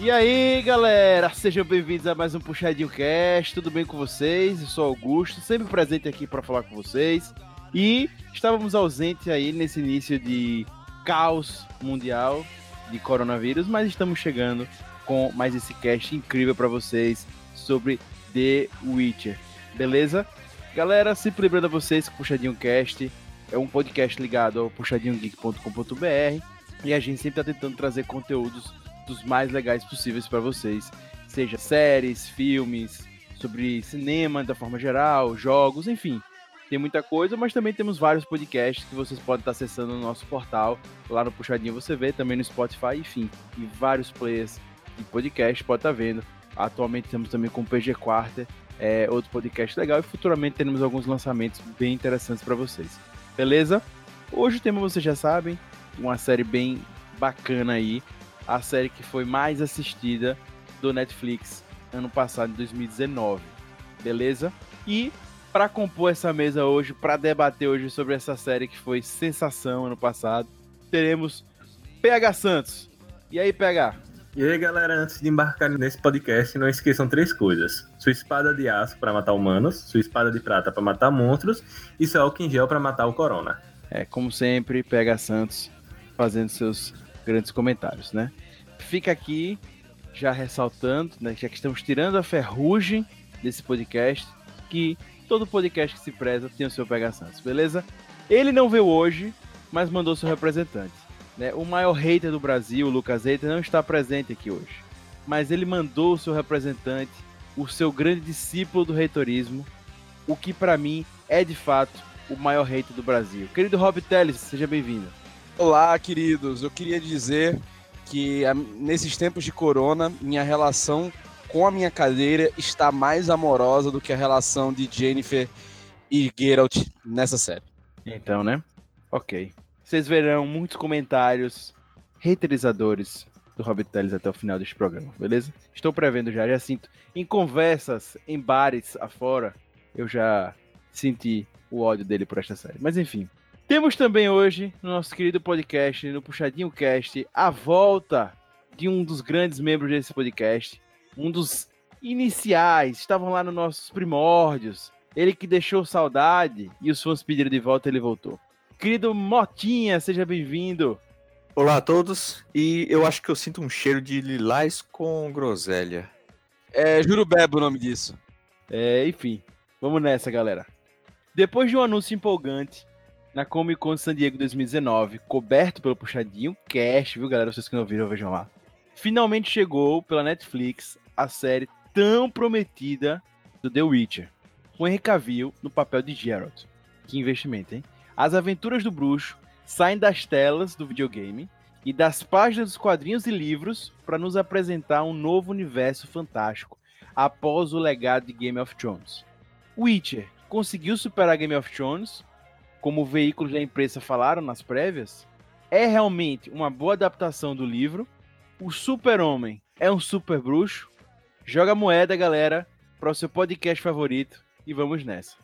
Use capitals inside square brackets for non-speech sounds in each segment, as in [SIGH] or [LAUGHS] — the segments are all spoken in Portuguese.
E aí, galera, sejam bem-vindos a mais um Puxadinho Cast. Tudo bem com vocês? Eu sou Augusto, sempre presente aqui para falar com vocês. E estávamos ausentes aí nesse início de caos mundial de coronavírus, mas estamos chegando com mais esse cast incrível para vocês sobre The Witcher. Beleza? Galera, sempre lembrando a vocês que o Puxadinho Cast é um podcast ligado ao puxadinhogeek.com.br e a gente sempre está tentando trazer conteúdos dos mais legais possíveis para vocês, seja séries, filmes, sobre cinema da forma geral, jogos, enfim. Tem muita coisa, mas também temos vários podcasts que vocês podem estar acessando no nosso portal, lá no Puxadinho você vê, também no Spotify, enfim, e vários players de podcast pode estar vendo. Atualmente temos também com o PG Quarter, é, outro podcast legal, e futuramente teremos alguns lançamentos bem interessantes para vocês. Beleza? Hoje o tema vocês já sabem, uma série bem bacana aí, a série que foi mais assistida do Netflix ano passado, em 2019. Beleza? E para compor essa mesa hoje, para debater hoje sobre essa série que foi sensação ano passado, teremos PH Santos. E aí, PH? E aí, galera, antes de embarcar nesse podcast, não esqueçam três coisas: sua espada de aço para matar humanos, sua espada de prata para matar monstros e seu álcool em gel para matar o corona. É, como sempre, PH Santos fazendo seus grandes comentários, né? Fica aqui já ressaltando, né, já que estamos tirando a ferrugem desse podcast, que todo podcast que se preza tem o seu Pega Santos, beleza? Ele não veio hoje, mas mandou seu representante. Né? O maior hater do Brasil, o Lucas Hater, não está presente aqui hoje. Mas ele mandou o seu representante, o seu grande discípulo do reitorismo, o que para mim é de fato o maior hater do Brasil. Querido Rob Teles, seja bem-vindo. Olá, queridos. Eu queria dizer que nesses tempos de corona, minha relação com a minha cadeira está mais amorosa do que a relação de Jennifer e Geralt nessa série. Então, né? Ok. Vocês verão muitos comentários reiterizadores do Robert Teles até o final deste programa, beleza? Estou prevendo já, já sinto. Em conversas, em bares afora, eu já senti o ódio dele por esta série. Mas enfim, temos também hoje, no nosso querido podcast, no Puxadinho Cast, a volta de um dos grandes membros desse podcast, um dos iniciais, estavam lá nos nossos primórdios. Ele que deixou saudade e os fãs pediram de volta, ele voltou. Querido Motinha, seja bem-vindo. Olá a todos, e eu acho que eu sinto um cheiro de lilás com groselha. É Jurubeba o nome disso. É, enfim, vamos nessa, galera. Depois de um anúncio empolgante na Comic Con San Diego 2019, coberto pelo Puxadinho Cast, viu, galera? Vocês que não viram, vejam lá. Finalmente chegou pela Netflix a série tão prometida do The Witcher, com Henry Cavill no papel de Geralt. Que investimento, hein? As aventuras do bruxo saem das telas do videogame e das páginas dos quadrinhos e livros para nos apresentar um novo universo fantástico após o legado de Game of Thrones. Witcher conseguiu superar Game of Thrones como veículos da imprensa falaram nas prévias, é realmente uma boa adaptação do livro. O Super-Homem é um super bruxo. Joga moeda, galera, para o seu podcast favorito e vamos nessa.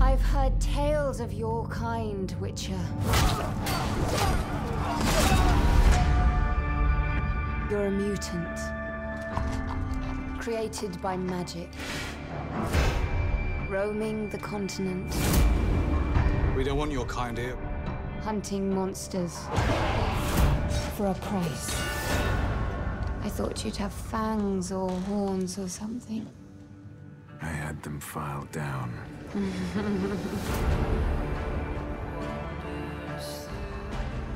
I've heard tales of your kind, Witcher. You're a mutant, created by magic. Roaming the continent. We don't want your kind here. Hunting monsters. For a price. I thought you'd have fangs or horns or something. I had them filed down. [LAUGHS]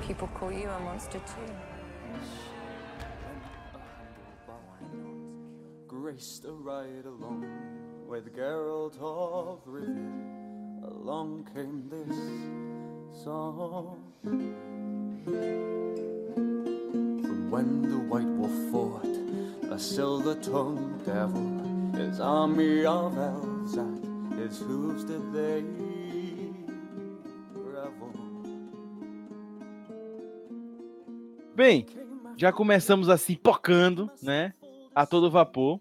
People call you a monster too. Graced a ride along with Geralt of Rivia. Along came this song. From when the White Wolf fought a silver-tongued devil, his army of elves at his hooves did they. Bem, já começamos assim pocando, né? A todo vapor.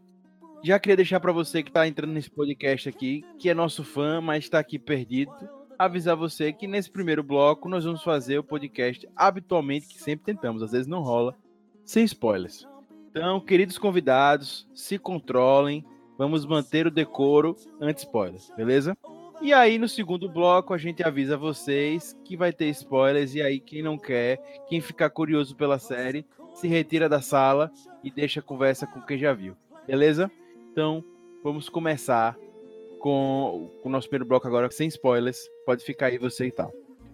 Já queria deixar para você que está entrando nesse podcast aqui, que é nosso fã, mas está aqui perdido, avisar você que nesse primeiro bloco nós vamos fazer o podcast habitualmente, que sempre tentamos, às vezes não rola, sem spoilers. Então, queridos convidados, se controlem, vamos manter o decoro anti-spoilers, beleza? E aí, no segundo bloco, a gente avisa vocês que vai ter spoilers. E aí, quem não quer, quem ficar curioso pela série, se retira da sala e deixa a conversa com quem já viu. Beleza? Então, vamos começar com, o nosso primeiro bloco agora, sem spoilers. Pode ficar aí você e tal.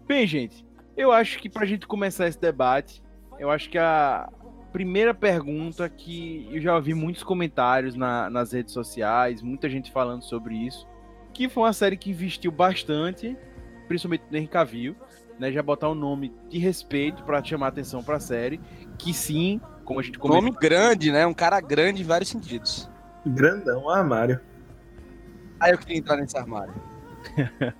Bem, gente, eu acho que pra gente começar esse debate, eu acho que a primeira pergunta que eu já ouvi muitos comentários na, nas redes sociais, muita gente falando sobre isso, que foi uma série que investiu bastante, principalmente no Henry Cavill, né, já botar um nome de respeito para chamar atenção para a série, que sim, como a gente comentou, Nome grande, né? Um cara grande em vários sentidos. Grandão armário. Aí eu queria entrar nesse armário. [LAUGHS]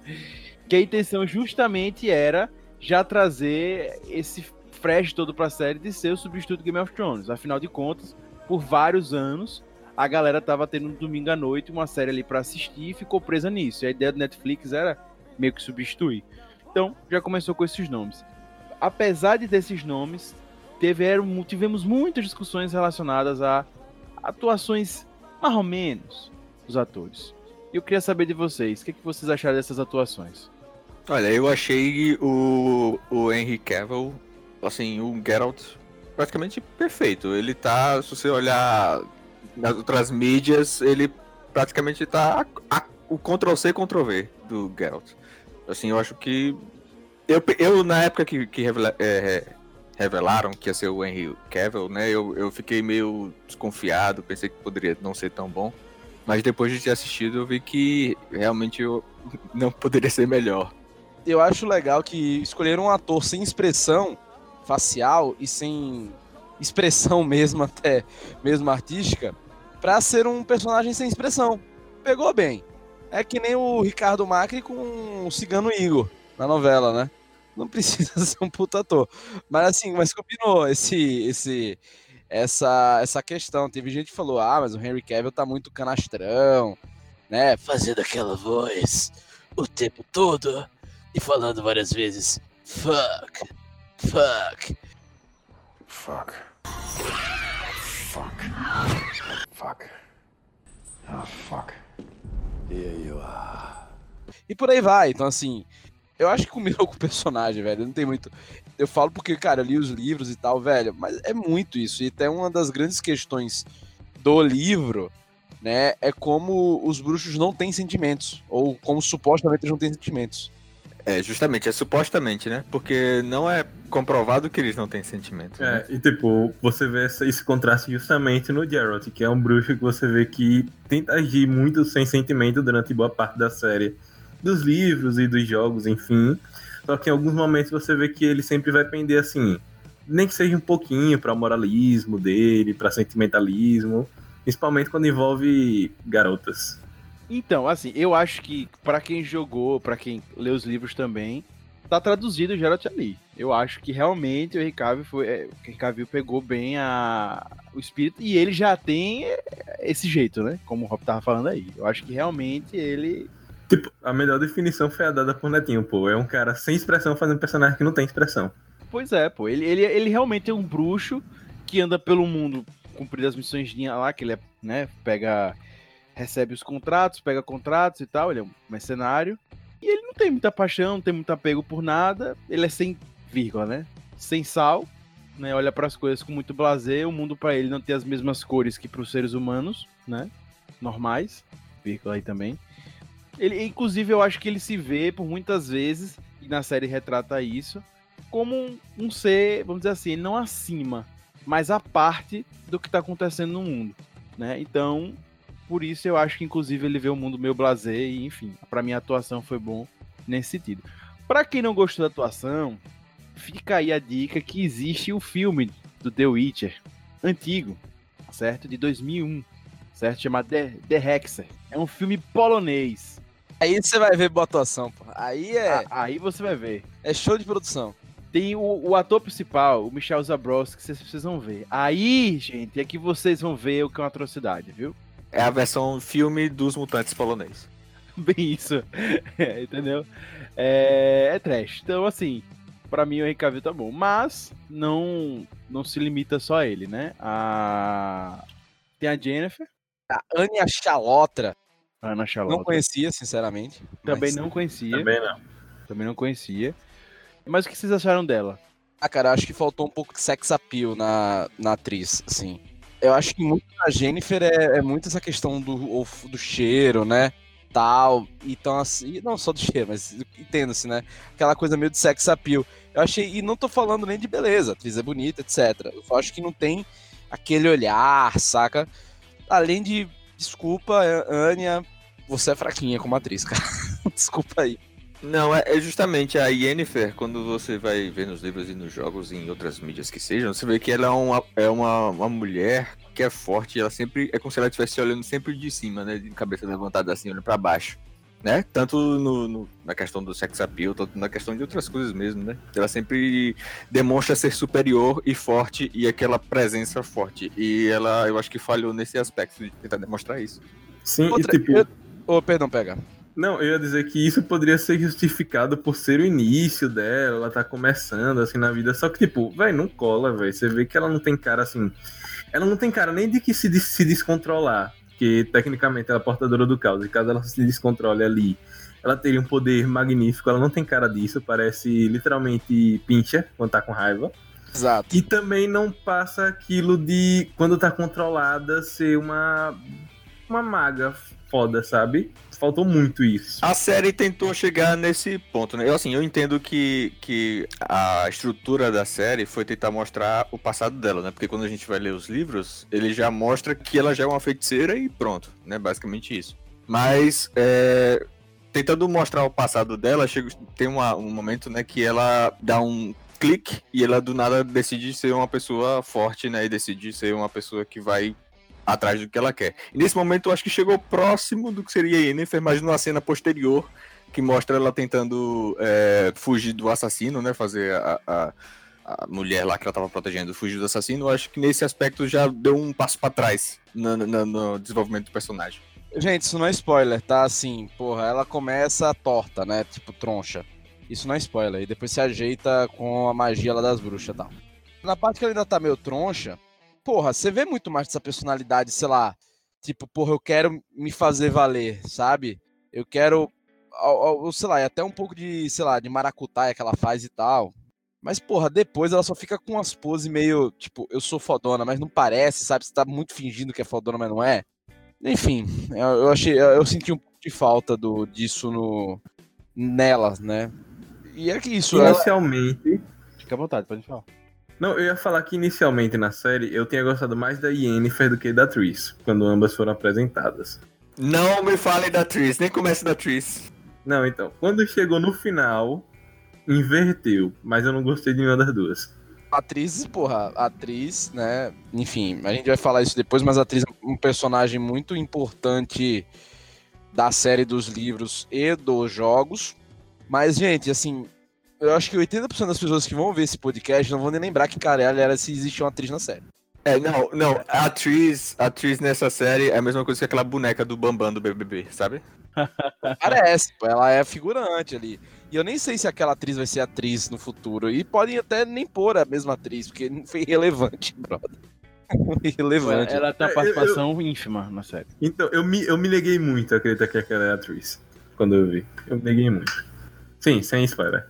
que a intenção justamente era já trazer esse fresh todo pra série de ser o substituto Game of Thrones. Afinal de contas, por vários anos, a galera tava tendo um domingo à noite uma série ali para assistir e ficou presa nisso. E a ideia do Netflix era meio que substituir. Então, já começou com esses nomes. Apesar de desses nomes, tiveram, tivemos muitas discussões relacionadas a atuações mais ou menos dos atores. Eu queria saber de vocês, o que, que vocês acharam dessas atuações? Olha, eu achei o, o Henry Cavill, assim, o Geralt praticamente perfeito. Ele tá, se você olhar nas outras mídias, ele praticamente tá a, a, o Ctrl-C, Ctrl-V do Geralt. Assim, eu acho que... Eu, eu na época que, que é, revelaram que ia ser o Henry Cavill, né, eu, eu fiquei meio desconfiado, pensei que poderia não ser tão bom. Mas depois de ter assistido, eu vi que realmente eu [LAUGHS] não poderia ser melhor. Eu acho legal que escolheram um ator sem expressão facial e sem expressão [LAUGHS] mesmo, até mesmo artística, para ser um personagem sem expressão. Pegou bem. É que nem o Ricardo Macri com o Cigano Igor na novela, né? Não precisa [LAUGHS] ser um puta ator. Mas assim, mas combinou esse, esse, essa, essa questão. Teve gente que falou: ah, mas o Henry Cavill tá muito canastrão, né? Fazendo aquela voz o tempo todo e falando várias vezes: fuck, fuck. Fuck. Fuck. Fuck. Oh, fuck. Here you are. E por aí vai. Então, assim, eu acho que combinou com o personagem, velho. Não tem muito. Eu falo porque, cara, eu li os livros e tal, velho, mas é muito isso. E até uma das grandes questões do livro, né, é como os bruxos não têm sentimentos. Ou como supostamente eles não têm sentimentos. É, justamente, é supostamente, né? Porque não é comprovado que eles não têm sentimentos. né? É, e tipo, você vê esse, esse contraste justamente no Geralt, que é um bruxo que você vê que tenta agir muito sem sentimento durante boa parte da série. Dos livros e dos jogos, enfim. Só que em alguns momentos você vê que ele sempre vai pender assim, nem que seja um pouquinho para moralismo dele, para sentimentalismo, principalmente quando envolve garotas. Então, assim, eu acho que pra quem jogou, pra quem lê os livros também, tá traduzido o Geralt ali. Eu acho que realmente o Ricardo foi, é, o Ricardo pegou bem a, o espírito e ele já tem esse jeito, né? Como o Rob tava falando aí. Eu acho que realmente ele Tipo, a melhor definição foi a dada por Netinho, pô. É um cara sem expressão fazendo um personagem que não tem expressão. Pois é, pô. Ele, ele, ele realmente é um bruxo que anda pelo mundo cumprindo as missões lá, que ele é, né, pega. recebe os contratos, pega contratos e tal, ele é um mercenário. E ele não tem muita paixão, não tem muito apego por nada. Ele é sem vírgula, né? Sem sal, né? Olha para as coisas com muito blazer. O mundo para ele não tem as mesmas cores que para os seres humanos, né? Normais, vírgula aí também. Ele, inclusive, eu acho que ele se vê por muitas vezes, e na série retrata isso, como um, um ser, vamos dizer assim, não acima, mas a parte do que está acontecendo no mundo, né? Então, por isso eu acho que inclusive ele vê o mundo meio blazer e, enfim, para mim a atuação foi bom nesse sentido. Para quem não gostou da atuação, fica aí a dica que existe o filme do The Witcher antigo, certo? De 2001, certo? Chamado The, The Hexer. É um filme polonês. Aí você vai ver boa atuação, pô. Aí é, A- Aí você vai ver. é show de produção. Tem o, o ator principal, o Michel Zabrowski, que vocês precisam ver. Aí, gente, é que vocês vão ver o que é uma atrocidade, viu? É a versão filme dos mutantes polonês. [LAUGHS] bem isso. É, entendeu? É, é trash. Então, assim, pra mim o Henry Cavill tá bom. Mas não, não se limita só a ele, né? A... Tem a Jennifer, A Anya Chalotra, Ana Charlotte. não conhecia, sinceramente. Também mas- não conhecia. Também não. Também não conhecia. Mas o que vocês acharam dela? Ah, cara, eu acho que faltou um pouco de sex appeal na, na atriz, assim. Eu acho que muito da Jennifer é, é muito essa questão do, do cheiro, né? Tal. Então, assim, não só do cheiro, mas entenda-se, né? Aquela coisa meio de sex appeal. Eu achei, e não tô falando nem de beleza, a atriz é bonita, etc. Eu só acho que não tem aquele olhar, saca? Além de, desculpa, Ania, você é fraquinha como atriz, cara. [LAUGHS] desculpa aí. Não, é, é justamente a Yennefer, quando você vai ver nos livros e nos jogos e em outras mídias que sejam, você vê que ela é uma, é uma, uma mulher que é forte, ela sempre é como se ela estivesse olhando sempre de cima, né? De cabeça levantada assim, olhando pra baixo. Né? Tanto no, no- na questão do sex appeal, tanto na questão de outras coisas mesmo, né? Ela sempre demonstra ser superior e forte e aquela presença forte. E ela, eu acho que falhou nesse aspecto de tentar demonstrar isso. Sim, Outra- e tipo, eu- Ô, perdão, pega. não, eu ia dizer que isso poderia ser justificado por ser o início dela, ela tá começando assim na vida, só que tipo, velho, não cola, velho. Você vê que ela não tem cara assim. Ela não tem cara nem de que se, se descontrolar, que tecnicamente ela é portadora do caos, e caso ela se descontrole ali, ela teria um poder magnífico, ela não tem cara disso, parece literalmente pincha quando tá com raiva. Exato. E também não passa aquilo de, quando tá controlada, ser uma, uma maga foda, sabe? Faltou muito isso. A série tentou chegar nesse ponto, né? Eu, assim, eu entendo que, que a estrutura da série foi tentar mostrar o passado dela, né? Porque quando a gente vai ler os livros, ele já mostra que ela já é uma feiticeira e pronto, né? Basicamente isso. Mas, é, tentando mostrar o passado dela, chega, tem uma- um momento, né, que ela dá um clique e ela do nada decide ser uma pessoa forte, né? E decide ser uma pessoa que vai atrás do que ela quer. E nesse momento eu acho que chegou próximo do que seria Yennefer, mas numa cena posterior que mostra ela tentando é, fugir do assassino, né? Fazer a, a, a mulher lá que ela tava protegendo fugir do assassino. Eu acho que nesse aspecto já deu um passo pra trás na- na- no desenvolvimento do personagem. Gente, isso não é spoiler, tá? Assim, porra, ela começa torta, né? Tipo, troncha. Isso não é spoiler. E depois se ajeita com a magia lá das bruxas tal. Na parte que ela ainda tá meio troncha, porra, você vê muito mais dessa personalidade, sei lá. Tipo, porra, eu quero me fazer valer, sabe? Eu quero. ao- ao- Sei lá, e até um pouco de, sei lá, de maracutaia que ela faz e tal. Mas, porra, depois ela só fica com umas poses meio, tipo, eu sou fodona, mas não parece, sabe? Você tá muito fingindo que é fodona, mas não é. Enfim, eu, eu achei, eu, eu senti um pouco de falta do, disso no, nela, né? E é que isso, ela, Inicialmente. Fica à vontade, pode falar. Não, eu ia falar que inicialmente na série eu tinha gostado mais da Yennefer do que da Tris, quando ambas foram apresentadas. Não me fale da Tris, nem comece da Tris. Não, então, quando chegou no final, inverteu, mas eu não gostei de nenhuma das duas. atriz, porra, a atriz, né? Enfim, a gente vai falar isso depois, mas a atriz é um personagem muito importante da série dos livros e dos jogos. Mas, gente, assim, eu acho que 80% das pessoas que vão ver esse podcast não vão nem lembrar que caralho era se existe uma atriz na série. É, não, não, a atriz, a atriz nessa série é a mesma coisa que aquela boneca do Bambam do BBB, sabe? [LAUGHS] Parece, pô, ela é figurante ali. E eu nem sei se aquela atriz vai ser atriz no futuro. E podem até nem pôr a mesma atriz, porque não [LAUGHS] foi irrelevante, brother. irrelevante. Ela tem uma É, eu- participação ínfima na série. Então, eu me, eu me neguei muito a acreditar que aquela é a Tris, quando eu vi. Eu me neguei muito. Sim, sem spoiler.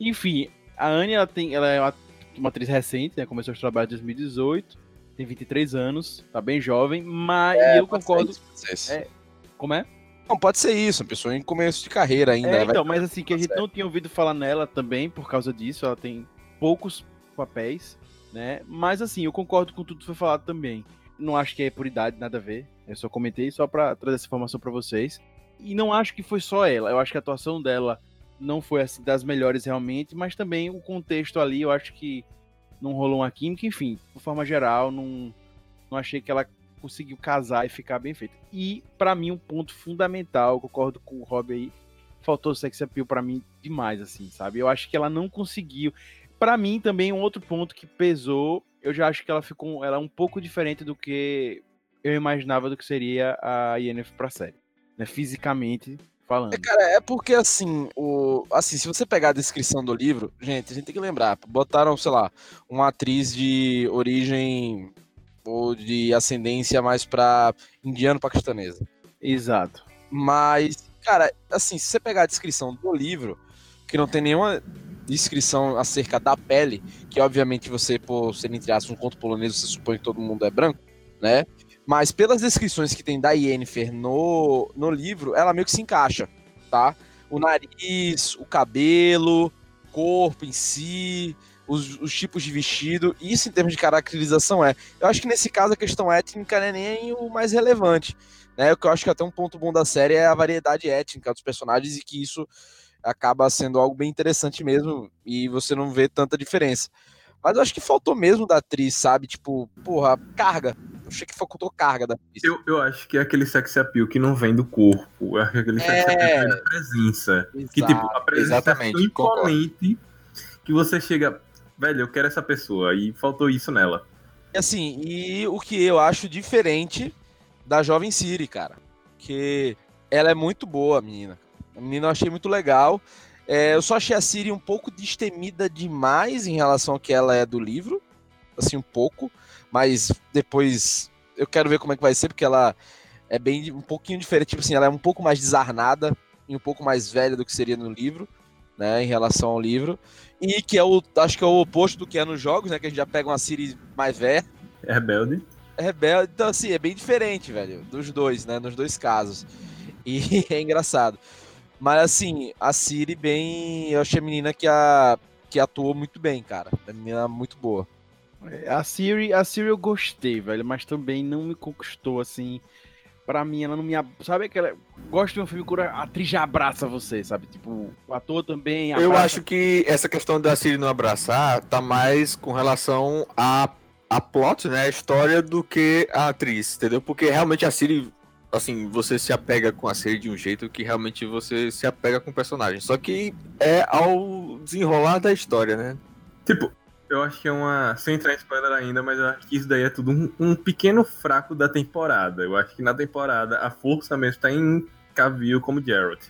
Enfim, a Anne ela tem, ela é uma, uma atriz recente, né? Começou a trabalhar em 2018, tem 23 anos, tá bem jovem, mas e eu concordo. isso. É, Como é? Não, pode ser isso, uma pessoa em começo de carreira ainda. É, vai- então, mas assim, que a gente não tinha ouvido falar nela também por causa disso, ela tem poucos papéis, né? Mas assim, eu concordo com tudo que foi falado também. Não acho que é por idade, nada a ver. Eu só comentei só pra trazer essa informação pra vocês. E não acho que foi só ela. Eu acho que a atuação dela não foi assim, das melhores realmente, mas também o contexto ali, eu acho que não rolou uma química, enfim, de forma geral, não, não achei que ela conseguiu casar e ficar bem feita. E pra mim um ponto fundamental, concordo com o Rob aí, faltou sex appeal pra mim demais assim, sabe? Eu acho que ela não conseguiu. Pra mim também um outro ponto que pesou, eu já acho que ela ficou, ela é um pouco diferente do que eu imaginava do que seria a Yennefer pra série. Né? Fisicamente, falando. É, cara, é porque assim, o, assim, se você pegar a descrição do livro, gente, a gente tem que lembrar, botaram, sei lá, uma atriz de origem ou de ascendência mais pra indiano-paquistanesa. Exato. Mas, cara, assim, se você pegar a descrição do livro, que não tem nenhuma descrição acerca da pele, que obviamente você, por ser entre aspas um conto polonês, você supõe que todo mundo é branco, né? Mas pelas descrições que tem da Yennefer no, no livro, ela meio que se encaixa, tá? O nariz, o cabelo, o corpo em si, os, os, tipos de vestido, isso em termos de caracterização é. Eu acho que nesse caso a questão étnica não é nem o mais relevante. Né? O que eu acho que até um ponto bom da série é a variedade étnica dos personagens e que isso acaba sendo algo bem interessante mesmo e você não vê tanta diferença. Mas eu acho que faltou mesmo da atriz, sabe? Tipo, porra, carga. Eu achei que faltou carga da atriz. Eu, eu acho que é aquele sex appeal que não vem do corpo. É aquele sex é... appeal que vem da presença. Exato. Que, tipo, a presença Exatamente, é imponente que você chega, velho, eu quero essa pessoa. E faltou isso nela. Assim, e o que eu acho diferente da Jovem Siri, cara. Que ela é muito boa, menina. A menina eu achei muito legal. É, eu só achei a Siri um pouco destemida demais em relação ao que ela é do livro. Assim, um pouco. Mas depois eu quero ver como é que vai ser, porque ela é bem um pouquinho diferente. Tipo assim, ela é um pouco mais desarnada e um pouco mais velha do que seria no livro, né? Em relação ao livro. E que é o. Acho que é o oposto do que é nos jogos, né? Que a gente já pega uma Siri mais velha. É rebelde. É rebelde. Então, assim, é bem diferente, velho. Dos dois, né? Nos dois casos. E [LAUGHS] é engraçado. Mas assim, a Siri bem. Eu achei a menina que, a, que atuou muito bem, cara. A menina muito boa. É, a Siri, a Siri eu gostei, velho, mas também não me conquistou assim. Pra mim, ela não me. Sabe aquela. Gosto de um filme que a atriz já abraça você, sabe? Tipo, o ator também. Abraça... Eu acho que essa questão da Siri não abraçar tá mais com relação a, a plot, né? A história do que a atriz, entendeu? Porque realmente a Siri assim, você se apega com a série de um jeito que realmente você se apega com o personagem. Só que é ao desenrolar da história, né? Tipo, eu acho que é uma. Sem entrar em spoiler ainda, mas eu acho que isso daí é tudo um, um pequeno fraco da temporada. Eu acho que na temporada a força mesmo tá em Cavill como Geralt.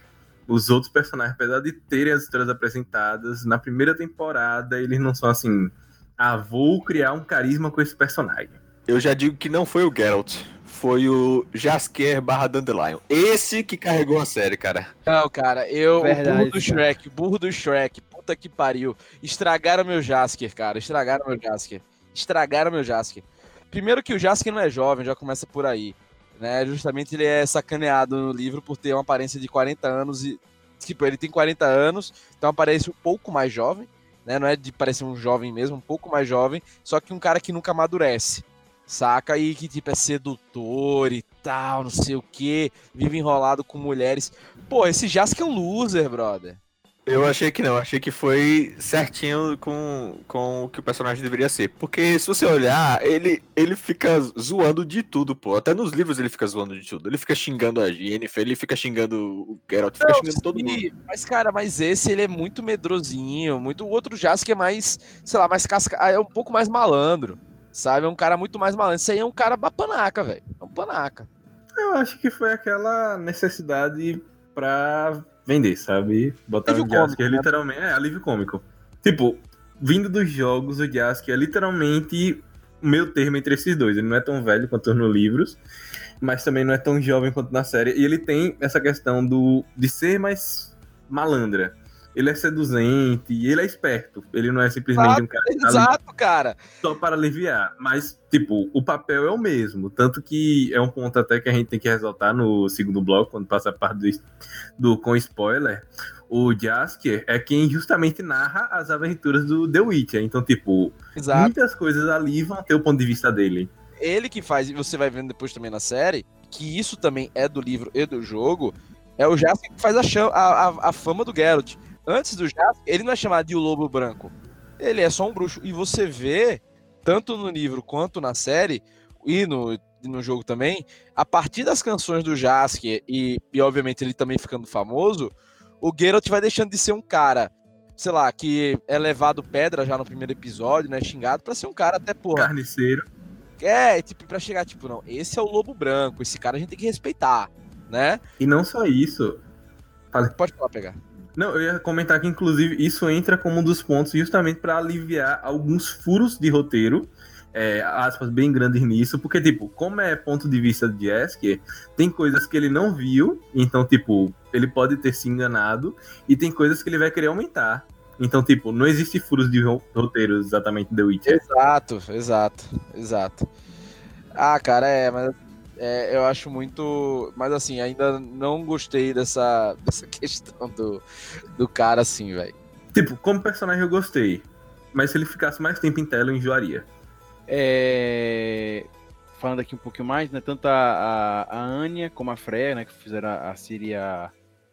Os outros personagens, apesar de terem as histórias apresentadas, na primeira temporada eles não são assim. Ah, vou criar um carisma com esse personagem. Eu já digo que não foi o Geralt foi o Jaskier barra Dandelion. Esse que carregou a série, cara. Não, cara, eu. Verdade, burro do Shrek, burro do Shrek, puta que pariu. Estragaram meu Jaskier, cara. Estragaram meu Jaskier. Estragaram meu Jaskier. Primeiro que o Jaskier não é jovem, já começa por aí. Né? Justamente ele é sacaneado no livro por ter uma aparência de 40 anos e. Tipo, ele tem 40 anos, então aparece um pouco mais jovem, né? Não é de parecer um jovem mesmo, um pouco mais jovem, só que um cara que nunca amadurece saca? E que tipo é sedutor e tal, não sei o que, vive enrolado com mulheres. Pô, esse Jask é um loser, brother. Eu achei que não, achei que foi certinho com, com o que o personagem deveria ser. Porque se você olhar, ele, ele fica zoando de tudo, pô. Até nos livros ele fica zoando de tudo. Ele fica xingando a Jennifer, ele fica xingando o Geralt, fica não, xingando todo mundo. Mas, cara, mas esse ele é muito medrosinho. Muito, o outro Jask é mais, sei lá, mais casca. É um pouco mais malandro. Sabe? É um cara muito mais malandro. Isso aí é um cara panaca, velho. É um panaca. Eu acho que foi aquela necessidade pra vender, sabe? Botar o Jasker né? literalmente. É, alívio cômico. Tipo, vindo dos jogos, o Jasker é literalmente o meu termo entre esses dois. Ele não é tão velho quanto nos livros, mas também não é tão jovem quanto na série. E ele tem essa questão do de ser mais malandra ele é seduzente e ele é esperto. Ele não é simplesmente exato, um cara tá Exato, cara. Só para aliviar. Mas, tipo, o papel é o mesmo. Tanto que é um ponto até que a gente tem que ressaltar no segundo bloco, quando passa a parte do, do com spoiler. O Jasker é quem justamente narra as aventuras do The Witcher. Então, tipo, exato. muitas coisas ali vão ter o ponto de vista dele. Ele que faz, e você vai vendo depois também na série, que isso também é do livro e do jogo, é o Jasker que faz a, a, a fama do Geralt antes do Jasper, ele não é chamado de o Lobo Branco. Ele é só um bruxo. E você vê, tanto no livro quanto na série, e no, no jogo também, a partir das canções do Jaskier, e, e obviamente ele também ficando famoso, o Geralt vai deixando de ser um cara, sei lá, que é levado pedra já no primeiro episódio, né? Xingado, pra ser um cara até, porra. Carniceiro. É, tipo, pra chegar, tipo, não, esse é o Lobo Branco, esse cara a gente tem que respeitar, né? E não só isso, Pode falar, pegar. Não, eu ia comentar que, inclusive, isso entra como um dos pontos justamente para aliviar alguns furos de roteiro, é, aspas bem grandes nisso, porque, tipo, como é ponto de vista de Jaskier, tem coisas que ele não viu, então, tipo, ele pode ter se enganado, e tem coisas que ele vai querer aumentar. Então, tipo, não existe furos de ro- roteiro exatamente The Witcher. Exato, exato, exato. Ah, cara, é, mas é, eu acho muito. Mas assim, ainda não gostei dessa, [LAUGHS] dessa questão do, do cara assim, velho. Tipo, como personagem eu gostei, mas se ele ficasse mais tempo em tela, eu enjoaria. É, Falando aqui um pouquinho mais, né? Tanto a, a, a Anya como a Freya, né? Que fizeram a, a Ciri e a,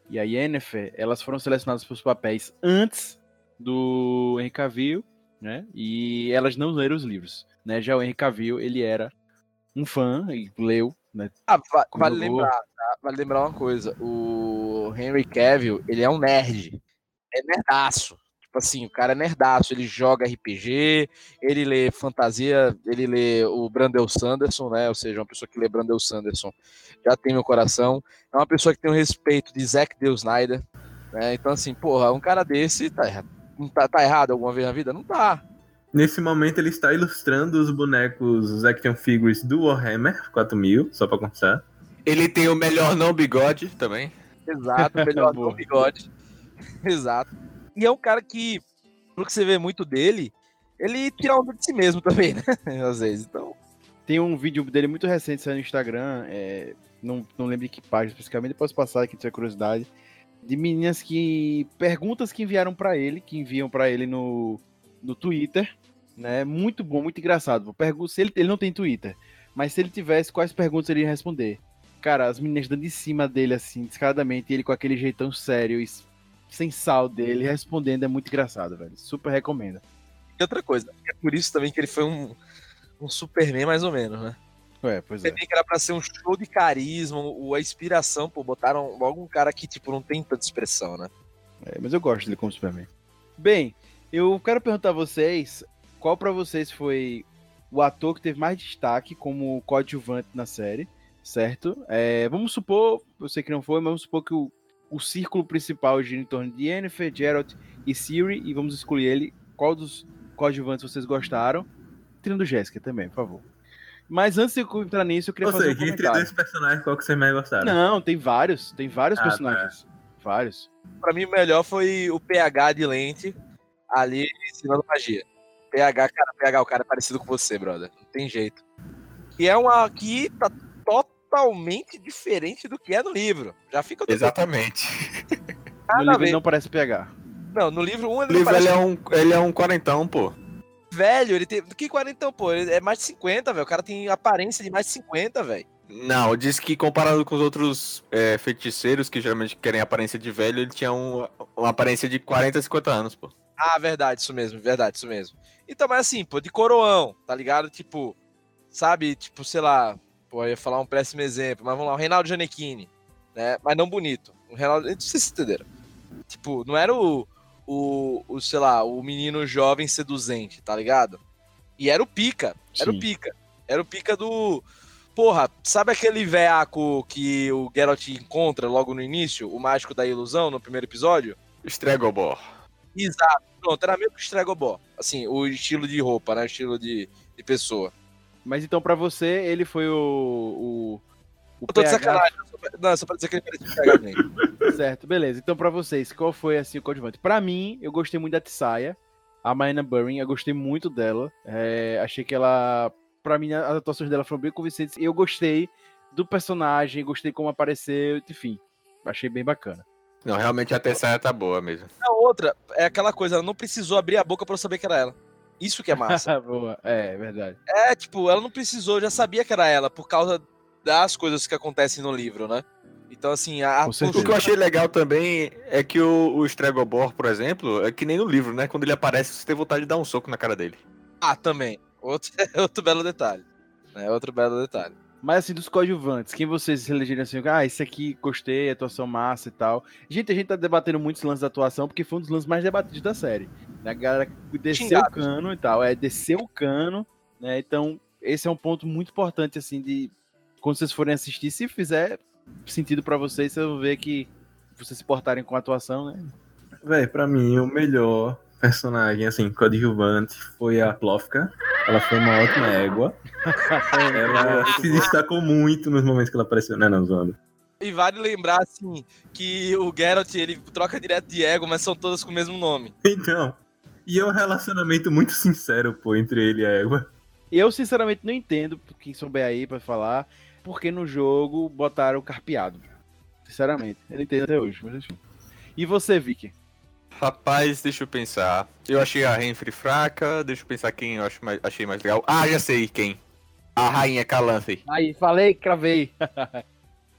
e a Yennefer, elas foram selecionadas para os papéis antes do Henry Cavill, né? E elas não leram os livros, né? Já o Henry Cavill, ele era um fã e leu, né? Ah, va- vale lembrar, tá? Vale lembrar uma coisa. O Henry Cavill, ele é um nerd. É nerdaço. Tipo assim, o cara é nerdaço. Ele joga RPG, ele lê fantasia, ele lê o Brandel Sanderson, né? Ou seja, uma pessoa que lê Brandel Sanderson já tem meu coração. É uma pessoa que tem o respeito de Zack Del Snyder. Né? Então, assim, porra, um cara desse tá, tá, tá errado alguma vez na vida? Não tá. Nesse momento, ele está ilustrando os bonecos, os action figures do Warhammer 4000, só pra constar. Ele tem o melhor não bigode também. Exato, melhor [LAUGHS] Boa. no bigode. Exato. E é um cara que, pelo que você vê muito dele, ele tira onda de si mesmo também, [LAUGHS] né? Às vezes. Então, Tem um vídeo dele muito recente saindo no Instagram, é, não, não lembro de que página especificamente, posso passar aqui, se tiver curiosidade, de meninas que. perguntas que enviaram pra ele, que enviam pra ele no, no Twitter, né? Muito bom, muito engraçado. Pergu se ele, ele não tem Twitter, mas se ele tivesse, quais perguntas ele ia responder? Cara, as meninas dando em cima dele, assim, descaradamente, e ele com aquele jeitão sério e sem sal dele, respondendo, é muito engraçado, velho. Super recomendo. e outra coisa, é por isso também que ele foi um, um Superman mais ou menos, né? Ué, pois é. Você vê que era pra ser um show de carisma, o- a inspiração, pô, botaram logo um cara que, tipo, não tem tanta expressão, né? É, mas eu gosto dele como Superman. Bem, eu quero perguntar a vocês qual pra vocês foi o ator que teve mais destaque como coadjuvante na série, certo? É, vamos supor, eu sei que não foi, mas vamos supor que o, o círculo principal gira em torno de Yennefer, Geralt e Ciri, e vamos escolher ele. Qual dos coadjuvantes vocês gostaram? Tirando Jéssica também, por favor. Mas antes de eu entrar nisso, eu queria Ou fazer um seja, entre comentário. dois personagens, qual que vocês mais gostaram? Não, tem vários, tem vários Ah, personagens. Vários. Pra mim, o melhor foi o PH de lente ali ensinando magia. PH, cara, PH, o cara é parecido com você, brother. Não tem jeito. Que é uma que tá totalmente diferente do que é no livro. Já fica Exatamente. [LAUGHS] No livro não parece PH. Não, no livro 1 um, O ele não livro parece ele é, um, ele é um quarentão, pô. velho. Ele tem. Que 40, pô? Ele é mais de 50, velho. O cara tem aparência de mais de 50, velho. Não, diz que comparado com os outros é, feiticeiros que geralmente querem aparência de velho, ele tinha um- uma aparência de 40, 50 anos, pô. Ah, verdade, isso mesmo, verdade, isso mesmo. Então, mas assim, pô, de coroão, tá ligado? Tipo, sabe, tipo, sei lá, pô, eu ia falar um péssimo exemplo, mas vamos lá, o Reinaldo Gianecchini, né? Mas não bonito. O Reinaldo, não sei se entenderam. Tipo, não era o, o, o, sei lá, o menino jovem seduzente, tá ligado? E era o pica, era Sim. o pica. Era o pica do. Porra, sabe aquele veaco que o Geralt encontra logo no início, o mágico da ilusão, no primeiro episódio? Stregobor. Exato. Pronto, era mesmo que o Stregobó. Assim, o estilo de roupa, né? O estilo de, de pessoa. Mas então, pra você, ele foi o. o, o Eu tô de sacanagem. só pra- Não, só pra dizer que ele um PH. [LAUGHS] Certo, beleza. Então, pra vocês, qual foi assim, o coadjuvante? Pra mim, eu gostei muito da Tsaya, a Maina Burring, eu gostei muito dela. É, achei que ela. Pra mim, as atuações dela foram bem convincentes. Eu gostei do personagem, gostei como apareceu, enfim. Achei bem bacana. Não, realmente a terceira tá boa mesmo. A outra é aquela coisa, ela não precisou abrir a boca pra eu saber que era ela. Isso que é massa. [LAUGHS] Boa. É, verdade. é, tipo, ela não precisou, eu já sabia que era ela, por causa das coisas que acontecem no livro, né? Então, assim, a. O que eu achei legal também é que o, o Stregobor, por exemplo, é que nem no livro, né? Quando ele aparece, você tem vontade de dar um soco na cara dele. Ah, também. Outro, [LAUGHS] outro belo detalhe. É outro belo detalhe. Mas assim, dos coadjuvantes, quem vocês elegeram assim? Ah, esse aqui gostei, atuação massa e tal. Gente, a gente tá debatendo muitos lances da atuação, porque foi um dos lances mais debatidos da série. Né? A galera desceu Xingado. o cano e tal. É, desceu o cano, né? Então, esse é um ponto muito importante, assim, de quando vocês forem assistir, se fizer sentido pra vocês, vocês vão ver que vocês se portarem com a atuação, né? Véi, pra mim, o melhor personagem, assim, coadjuvante foi a Plofka. Ela foi uma ótima égua. Ela se destacou muito nos momentos que ela apareceu. Não, não, zoando. E vale lembrar, assim, que o Geralt, ele troca direto de ego, mas são todas com o mesmo nome. Então, e é um relacionamento muito sincero, pô, entre ele e a égua. Eu, sinceramente, não entendo, quem souber aí pra falar, porque no jogo botaram o carpeado. Sinceramente, eu não entendo até hoje, mas enfim. E você, Vicky? Rapaz, deixa eu pensar. Eu achei a Renfrey fraca, deixa eu pensar quem eu acho mais, achei mais legal. Ah, já sei quem. A rainha Calanthe. Aí, falei, cravei. [LAUGHS]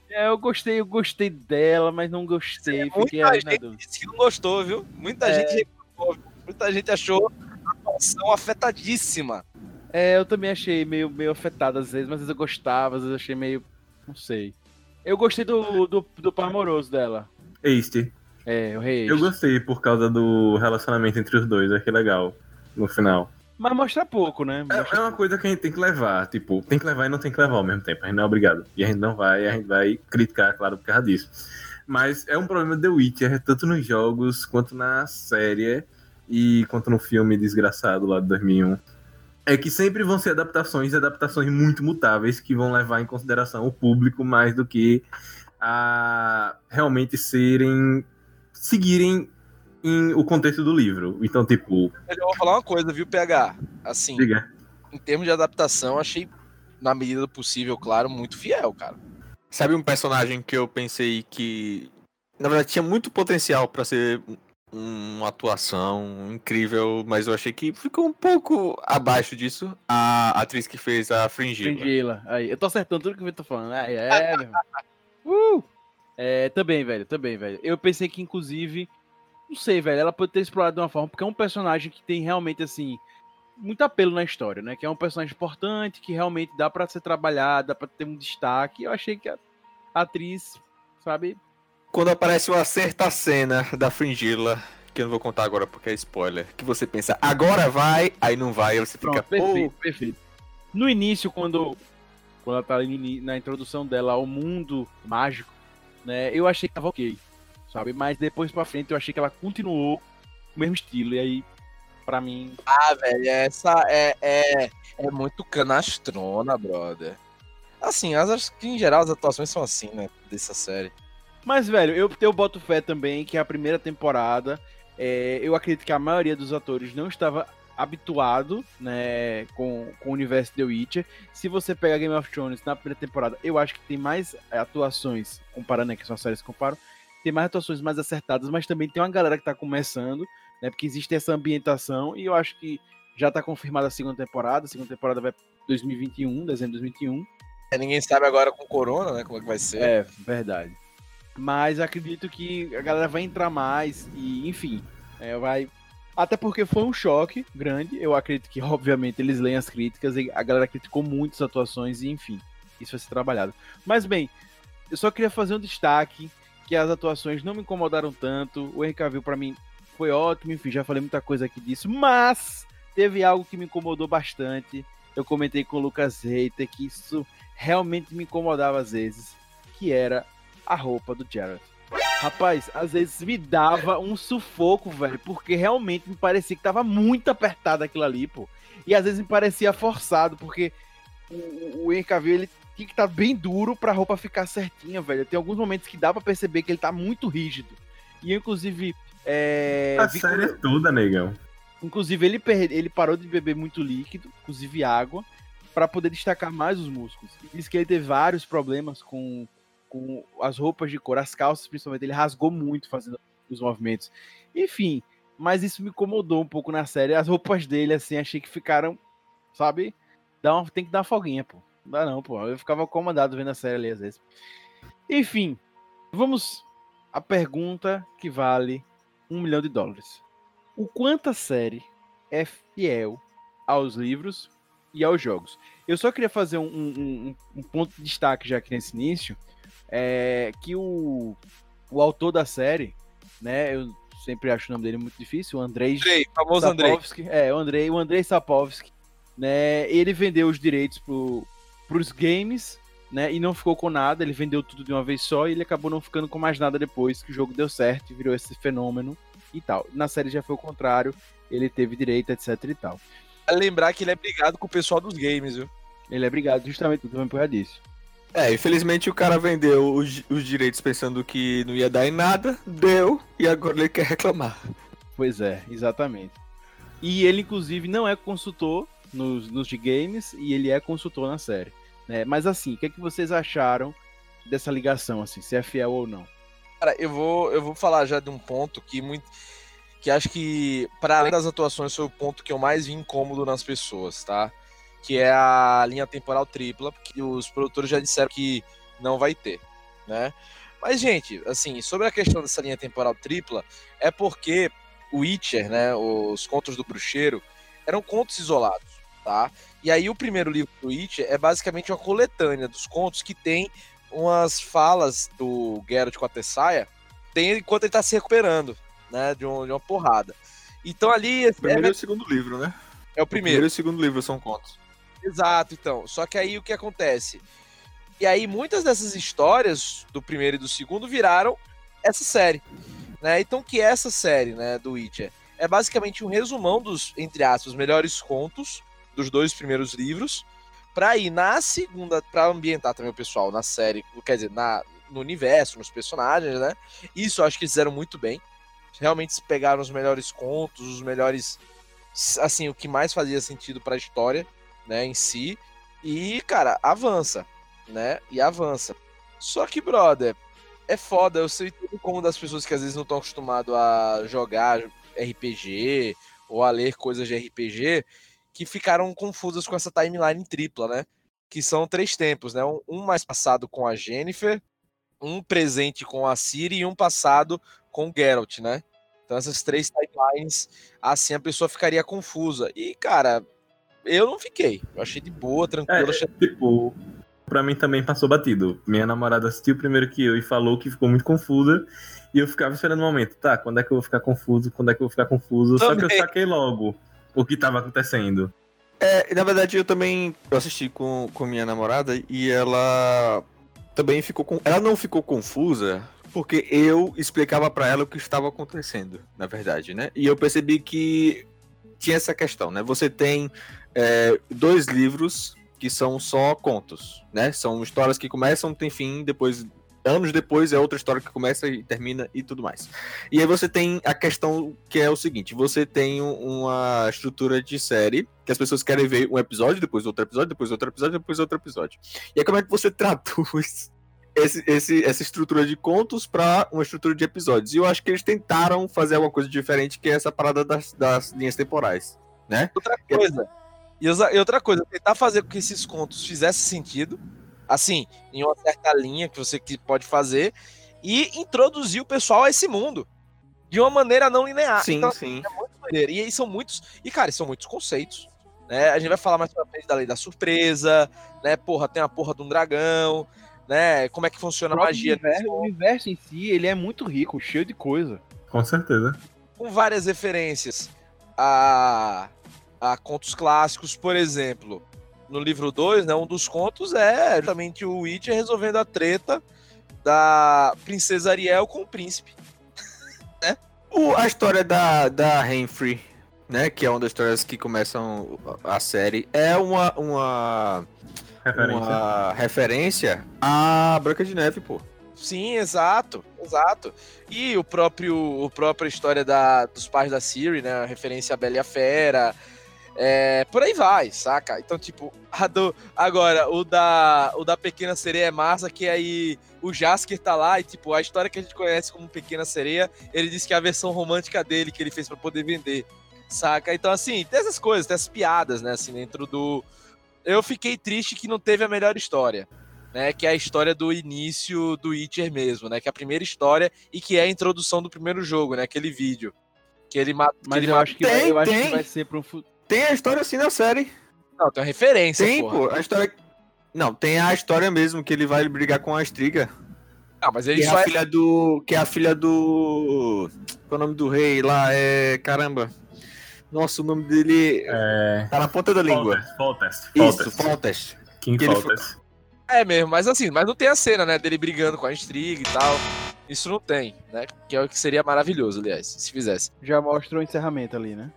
é, eu gostei, eu gostei dela, mas não gostei. Fiquei Muita na gente dúvida. disse que não gostou, viu? Muita É. gente reclamou? Muita gente achou a atuação afetadíssima. É, eu também achei meio, meio afetado às vezes, mas às vezes eu gostava, às vezes eu achei meio. Não sei. Eu gostei do, do, do par amoroso dela. Este. É, o rei. Eu gostei por causa do relacionamento entre os dois, achei legal no final. Mas mostra pouco, né? É, Mostra- é uma coisa que a gente tem que levar, tipo, tem que levar e não tem que levar ao mesmo tempo. A gente não é obrigado. E a gente não vai, a gente vai criticar, claro, por causa disso. Mas é um problema de The Witcher, tanto nos jogos quanto na série e quanto no filme desgraçado lá de 2001. É que sempre vão ser adaptações e adaptações muito mutáveis que vão levar em consideração o público mais do que a realmente serem. seguirem em o contexto do livro. Então, tipo, eu vou falar uma coisa, viu, PH? Assim, diga. em termos de adaptação, achei, na medida do possível, claro, muito fiel, cara. Sabe um personagem que eu pensei que, na verdade, tinha muito potencial pra ser um- uma atuação incrível, mas eu achei que ficou um pouco abaixo disso. A atriz que fez a Fringilla. Fringila. Aí, eu tô acertando tudo que eu tô falando. Aí, é, meu irmão. [LAUGHS] Uh! É, também, velho, também, velho. Eu pensei que, inclusive, não sei, velho, ela pode ter explorado de uma forma, porque é um personagem que tem realmente, assim, muito apelo na história, né? Que é um personagem importante, que realmente dá pra ser trabalhado, dá pra ter um destaque. Eu achei que a atriz, sabe? Quando aparece uma certa cena da Fringilla, que eu não vou contar agora porque é spoiler, que você pensa, agora vai, aí não vai, aí você fica, Pronto, pô, perfeito, perfeito. No início, quando, quando ela tá ali na introdução dela ao mundo mágico, né? Eu achei que tava ok, sabe? Mas depois pra frente eu achei que ela continuou o mesmo estilo. E aí, pra mim. Ah, velho, essa é, é, é muito canastrona, brother. Assim, as, acho que em geral as atuações são assim, né? Dessa série. Mas, velho, eu, eu boto fé também que a primeira temporada, é, eu acredito que a maioria dos atores não estava habituado, né, com, com o universo The Witcher. Se você pega Game of Thrones na primeira temporada, eu acho que tem mais atuações, comparando, né, que são as séries que comparam, tem mais atuações mais acertadas, mas também tem uma galera que tá começando, né, porque existe essa ambientação, e eu acho que já tá confirmada a segunda temporada, a segunda temporada vai 2021, dezembro de 2021. É, ninguém sabe agora com Corona, né? Como é que vai ser. É, verdade. Mas acredito que a galera vai entrar mais e, enfim, é, vai. Até porque foi um choque grande. Eu acredito que, obviamente, eles leem as críticas e a galera criticou muitas atuações e, enfim, isso vai ser trabalhado. Mas, bem, eu só queria fazer um destaque que as atuações não me incomodaram tanto. O Henry Cavill, pra mim, foi ótimo. Enfim, já falei muita coisa aqui disso. Mas teve algo que me incomodou bastante. Eu comentei com o Lucas Reiter que isso realmente me incomodava às vezes, que era a roupa do Jared. Rapaz, às vezes me dava um sufoco, velho, porque realmente me parecia que tava muito apertado aquilo ali, pô. E às vezes me parecia forçado, porque o, o Henry Cavill, ele tinha que estar bem duro pra roupa ficar certinha, velho. Tem alguns momentos que dá pra perceber que ele tá muito rígido. E inclusive, é, A vi série quando- toda, negão. Inclusive, ele, perde, ele parou de beber muito líquido, inclusive água, para poder destacar mais os músculos. E Diz que ele teve vários problemas com, com as roupas de cor, as calças principalmente. Ele rasgou muito fazendo os movimentos. Enfim, mas isso me incomodou um pouco na série. As roupas dele, assim, achei que ficaram, sabe? Dá uma, tem que dar uma folguinha, pô. Não dá não, pô. Eu ficava acomodado vendo a série ali às vezes. Enfim, vamos à pergunta que vale um milhão de dólares o quanto a série é fiel aos livros e aos jogos. Eu só queria fazer um, um- um- ponto de destaque já aqui nesse início, é que o, o autor da série, né, eu sempre acho o nome dele muito difícil, o Andrei Andrei, famoso Andrei. Sapkowski, é, o Andrei, o Andrei Sapkowski, né, ele vendeu os direitos pro, pros games, né? E não ficou com nada, ele vendeu tudo de uma vez só e ele acabou não ficando com mais nada depois que o jogo deu certo e virou esse fenômeno e tal. Na série já foi o contrário, ele teve direito, etc e tal. Lembrar que ele é brigado com o pessoal dos games, viu? Ele é brigado justamente também por causa disso. É, infelizmente o cara vendeu os, os direitos pensando que não ia dar em nada, deu, e agora ele quer reclamar. Pois é, exatamente. E ele, inclusive, não é consultor nos, nos de games e ele é consultor na série. Né? Mas assim, o que, é que vocês acharam dessa ligação, assim, se é fiel ou não? Cara, eu vou, eu vou falar já de um ponto que muito. Que acho que, para além das atuações, foi o ponto que eu mais vi incômodo nas pessoas, tá? Que é a linha temporal tripla, porque os produtores já disseram que não vai ter, né? Mas, gente, assim, sobre a questão dessa linha temporal tripla, é porque o Witcher, né, os contos do bruxeiro, eram contos isolados, tá? E aí o primeiro livro do Witcher é basicamente uma coletânea dos contos que tem umas falas do Geralt com a Tessaia, tem enquanto ele tá se recuperando, né, de, um, de uma porrada. Então ali... O primeiro é, e o segundo livro, né? É o primeiro. O primeiro e o segundo livro são contos. Exato, então. Só que aí o que acontece? E aí muitas dessas histórias do primeiro e do segundo viraram essa série. Né? Então que é essa série, né, do Witcher é basicamente um resumão dos, entre aspas, melhores contos dos dois primeiros livros, para ir na segunda, para ambientar também o pessoal na série, quer dizer, na, no universo, nos personagens, né? Isso eu acho que fizeram muito bem. Realmente pegaram os melhores contos, os melhores assim, o que mais fazia sentido para a história, né, em si. E, cara, avança, né? E avança. Só que, brother, é foda, eu sei como das pessoas que às vezes não estão acostumadas a jogar RPG ou a ler coisas de RPG que ficaram confusas com essa timeline tripla, né? Que são três tempos, né? Um mais passado com a Jennifer, um presente com a Ciri e um passado com o Geralt, né? Então essas três timelines, assim a pessoa ficaria confusa. E, cara, eu não fiquei. Eu achei de boa, tranquilo. É, achei... Tipo, pra mim também passou batido. Minha namorada assistiu primeiro que eu e falou que ficou muito confusa. E eu ficava esperando o um momento, tá, quando é que eu vou ficar confuso? Quando é que eu vou ficar confuso? Também. Só que eu saquei logo o que tava acontecendo. É, na verdade eu também eu assisti com, com minha namorada e ela também ficou com. Ela não ficou confusa porque eu explicava para ela o que estava acontecendo, na verdade, né? E eu percebi que tinha essa questão, né? Você tem é, dois livros que são só contos, né? São histórias que começam, tem fim, depois anos depois é outra história que começa e termina e tudo mais. E aí você tem a questão que é o seguinte: você tem uma estrutura de série que as pessoas querem ver um episódio, depois outro episódio, depois outro episódio, depois outro episódio. E aí como é que você [LAUGHS] traduz esse, esse, essa estrutura de contos para uma estrutura de episódios? E eu acho que eles tentaram fazer alguma coisa diferente, que é essa parada das, das linhas temporais, né? Outra coisa. E outra coisa, tentar fazer com que esses contos fizessem sentido assim, em uma certa linha que você pode fazer e introduzir o pessoal a esse mundo de uma maneira não linear. Sim, então, sim. É. E aí são muitos. E, cara, são muitos conceitos. Né? A gente vai falar mais pra frente da lei da surpresa, né? Porra, tem a porra de um dragão, né? Como é que funciona a magia. Universo, o universo em si, ele é muito rico, cheio de coisa. Com certeza. Com várias referências a, a contos clássicos, por exemplo no livro 2, né, um dos contos é justamente o Witcher resolvendo a treta da princesa Ariel com o príncipe. [LAUGHS] né? O, a história da, da Renfrey, né, que é uma das histórias que começam a série, é uma, uma, referência. uma referência à Branca de Neve, pô. Sim, exato, exato. E o próprio, o própria história da, dos pais da Siri, né, a referência à Bela e a Fera, é, por aí vai, saca? Então, tipo, [LAUGHS] do, agora, o da, o da Pequena Sereia é massa, que aí o Jasker tá lá e, tipo, a história que a gente conhece como Pequena Sereia, ele disse que é a versão romântica dele que ele fez para poder vender, saca? Então, assim, tem essas coisas, tem essas piadas, né, assim, dentro do. Eu fiquei triste que não teve a melhor história. Né, que é a história do início do Witcher mesmo, né? Que é a primeira história e que é a introdução do primeiro jogo, né? Aquele vídeo. Que ele mata. Mas ele eu, mata... acho que, tem, vai, eu acho que vai ser pro, tem a história assim na série. Não, tem uma referência, Tem, porra. pô. A história. Não, tem a história mesmo, que ele vai brigar com a Estriga. Não, mas ele que só é a é... filha do. Que é a filha do. Qual é o nome do rei lá? É. Caramba. Nossa, o nome dele. É... Tá na ponta da língua. Foltest. Isso, Foltest. King Foltest. É mesmo, mas assim, mas não tem a cena, né, dele brigando com a intriga e tal. Isso não tem, né? Que é o que seria maravilhoso, aliás, se fizesse. Já mostrou o encerramento ali, né?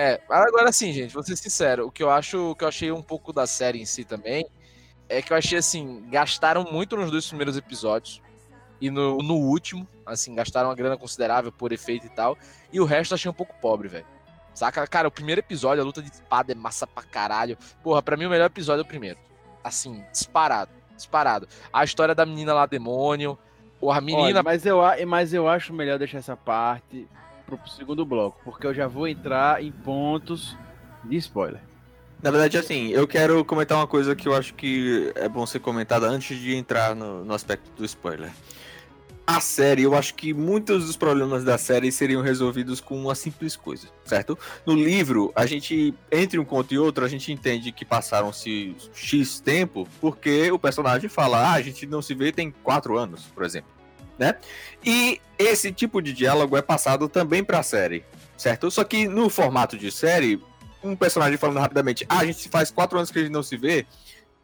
É, agora sim, gente, vou ser sincero, o que eu acho, o que eu achei um pouco da série em si também, é que eu achei assim, gastaram muito nos dois primeiros episódios e no, no último, assim, gastaram uma grana considerável por efeito e tal, e o resto eu achei um pouco pobre, velho. Saca? Cara, o primeiro episódio, a luta de espada é massa pra caralho. Porra, pra mim o melhor episódio é o primeiro. Assim, disparado, disparado. A história da menina lá, demônio, Porra, a menina. Olha, mas, eu, mas eu acho melhor deixar essa parte pro segundo bloco, porque eu já vou entrar em pontos de spoiler. Na verdade, assim, eu quero comentar uma coisa que eu acho que é bom ser comentada antes de entrar no, no aspecto do spoiler. A série, eu acho que muitos dos problemas da série seriam resolvidos com uma simples coisa, certo? No livro, a gente, entre um conto e outro, a gente entende que passaram-se X tempo, porque o personagem fala, ah, a gente não se vê tem quatro anos, por exemplo, né? E esse tipo de diálogo é passado também pra série, certo? Só que no formato de série, um personagem falando rapidamente, ah, a gente faz quatro anos que a gente não se vê,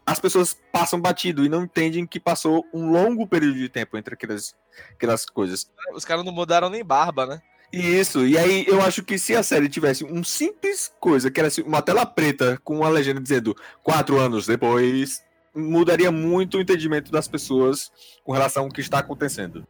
as pessoas passam batido e não entendem que passou um longo período de tempo entre aquelas, aquelas coisas. Os caras não mudaram nem barba, né? Isso, e aí eu acho que se a série tivesse um simples coisa, que era assim, uma tela preta com uma legenda dizendo quatro anos depois, mudaria muito o entendimento das pessoas com relação ao que está acontecendo.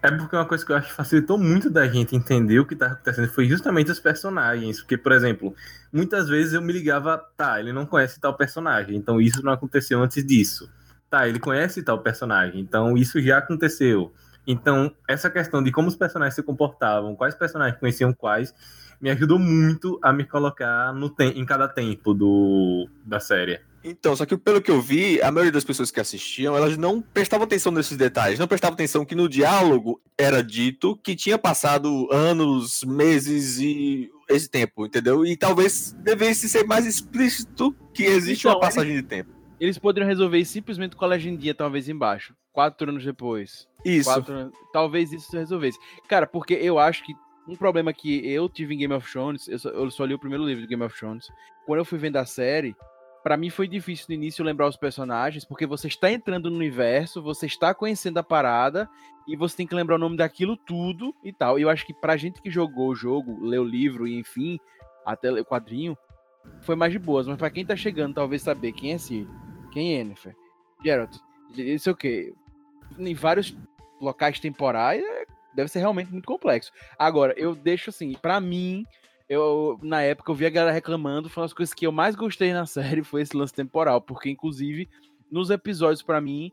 É porque uma coisa que eu acho que facilitou muito da gente entender o que tá acontecendo foi justamente os personagens. Porque, por exemplo, muitas vezes eu me ligava, tá, ele não conhece tal personagem, então isso não aconteceu antes disso. Tá, ele conhece tal personagem, então isso já aconteceu. Então, essa questão de como os personagens se comportavam, quais personagens conheciam quais, me ajudou muito a me colocar no em cada tempo do, da série. Então, só que pelo que eu vi, a maioria das pessoas que assistiam, elas não prestavam atenção nesses detalhes, não prestavam atenção que no diálogo era dito que tinha passado anos, meses e esse tempo, entendeu? E talvez devesse ser mais explícito que existe Então, uma passagem de tempo. Eles poderiam resolver simplesmente com a legendinha, talvez embaixo. Quatro anos depois. Isso. Quatro Talvez isso resolvesse. Cara, porque eu acho que um problema que eu tive em Game of Thrones, eu só, eu só li o primeiro livro de Game of Thrones. Quando eu fui vendo a série, pra mim foi difícil no início lembrar os personagens, porque você está entrando no universo, você está conhecendo a parada e você tem que lembrar o nome daquilo tudo e tal. E eu acho que pra gente que jogou o jogo, leu o livro e enfim, até o quadrinho, foi mais de boas. Mas pra quem tá chegando, talvez saber quem é Ciri, quem é Yennefer, Geralt, isso é o quê? Em vários locais temporais, é- deve ser realmente muito complexo. Agora, eu deixo assim, pra mim, eu na época eu vi a galera reclamando, uma das coisas que eu mais gostei na [LAUGHS] série foi esse lance temporal, porque inclusive nos episódios pra mim,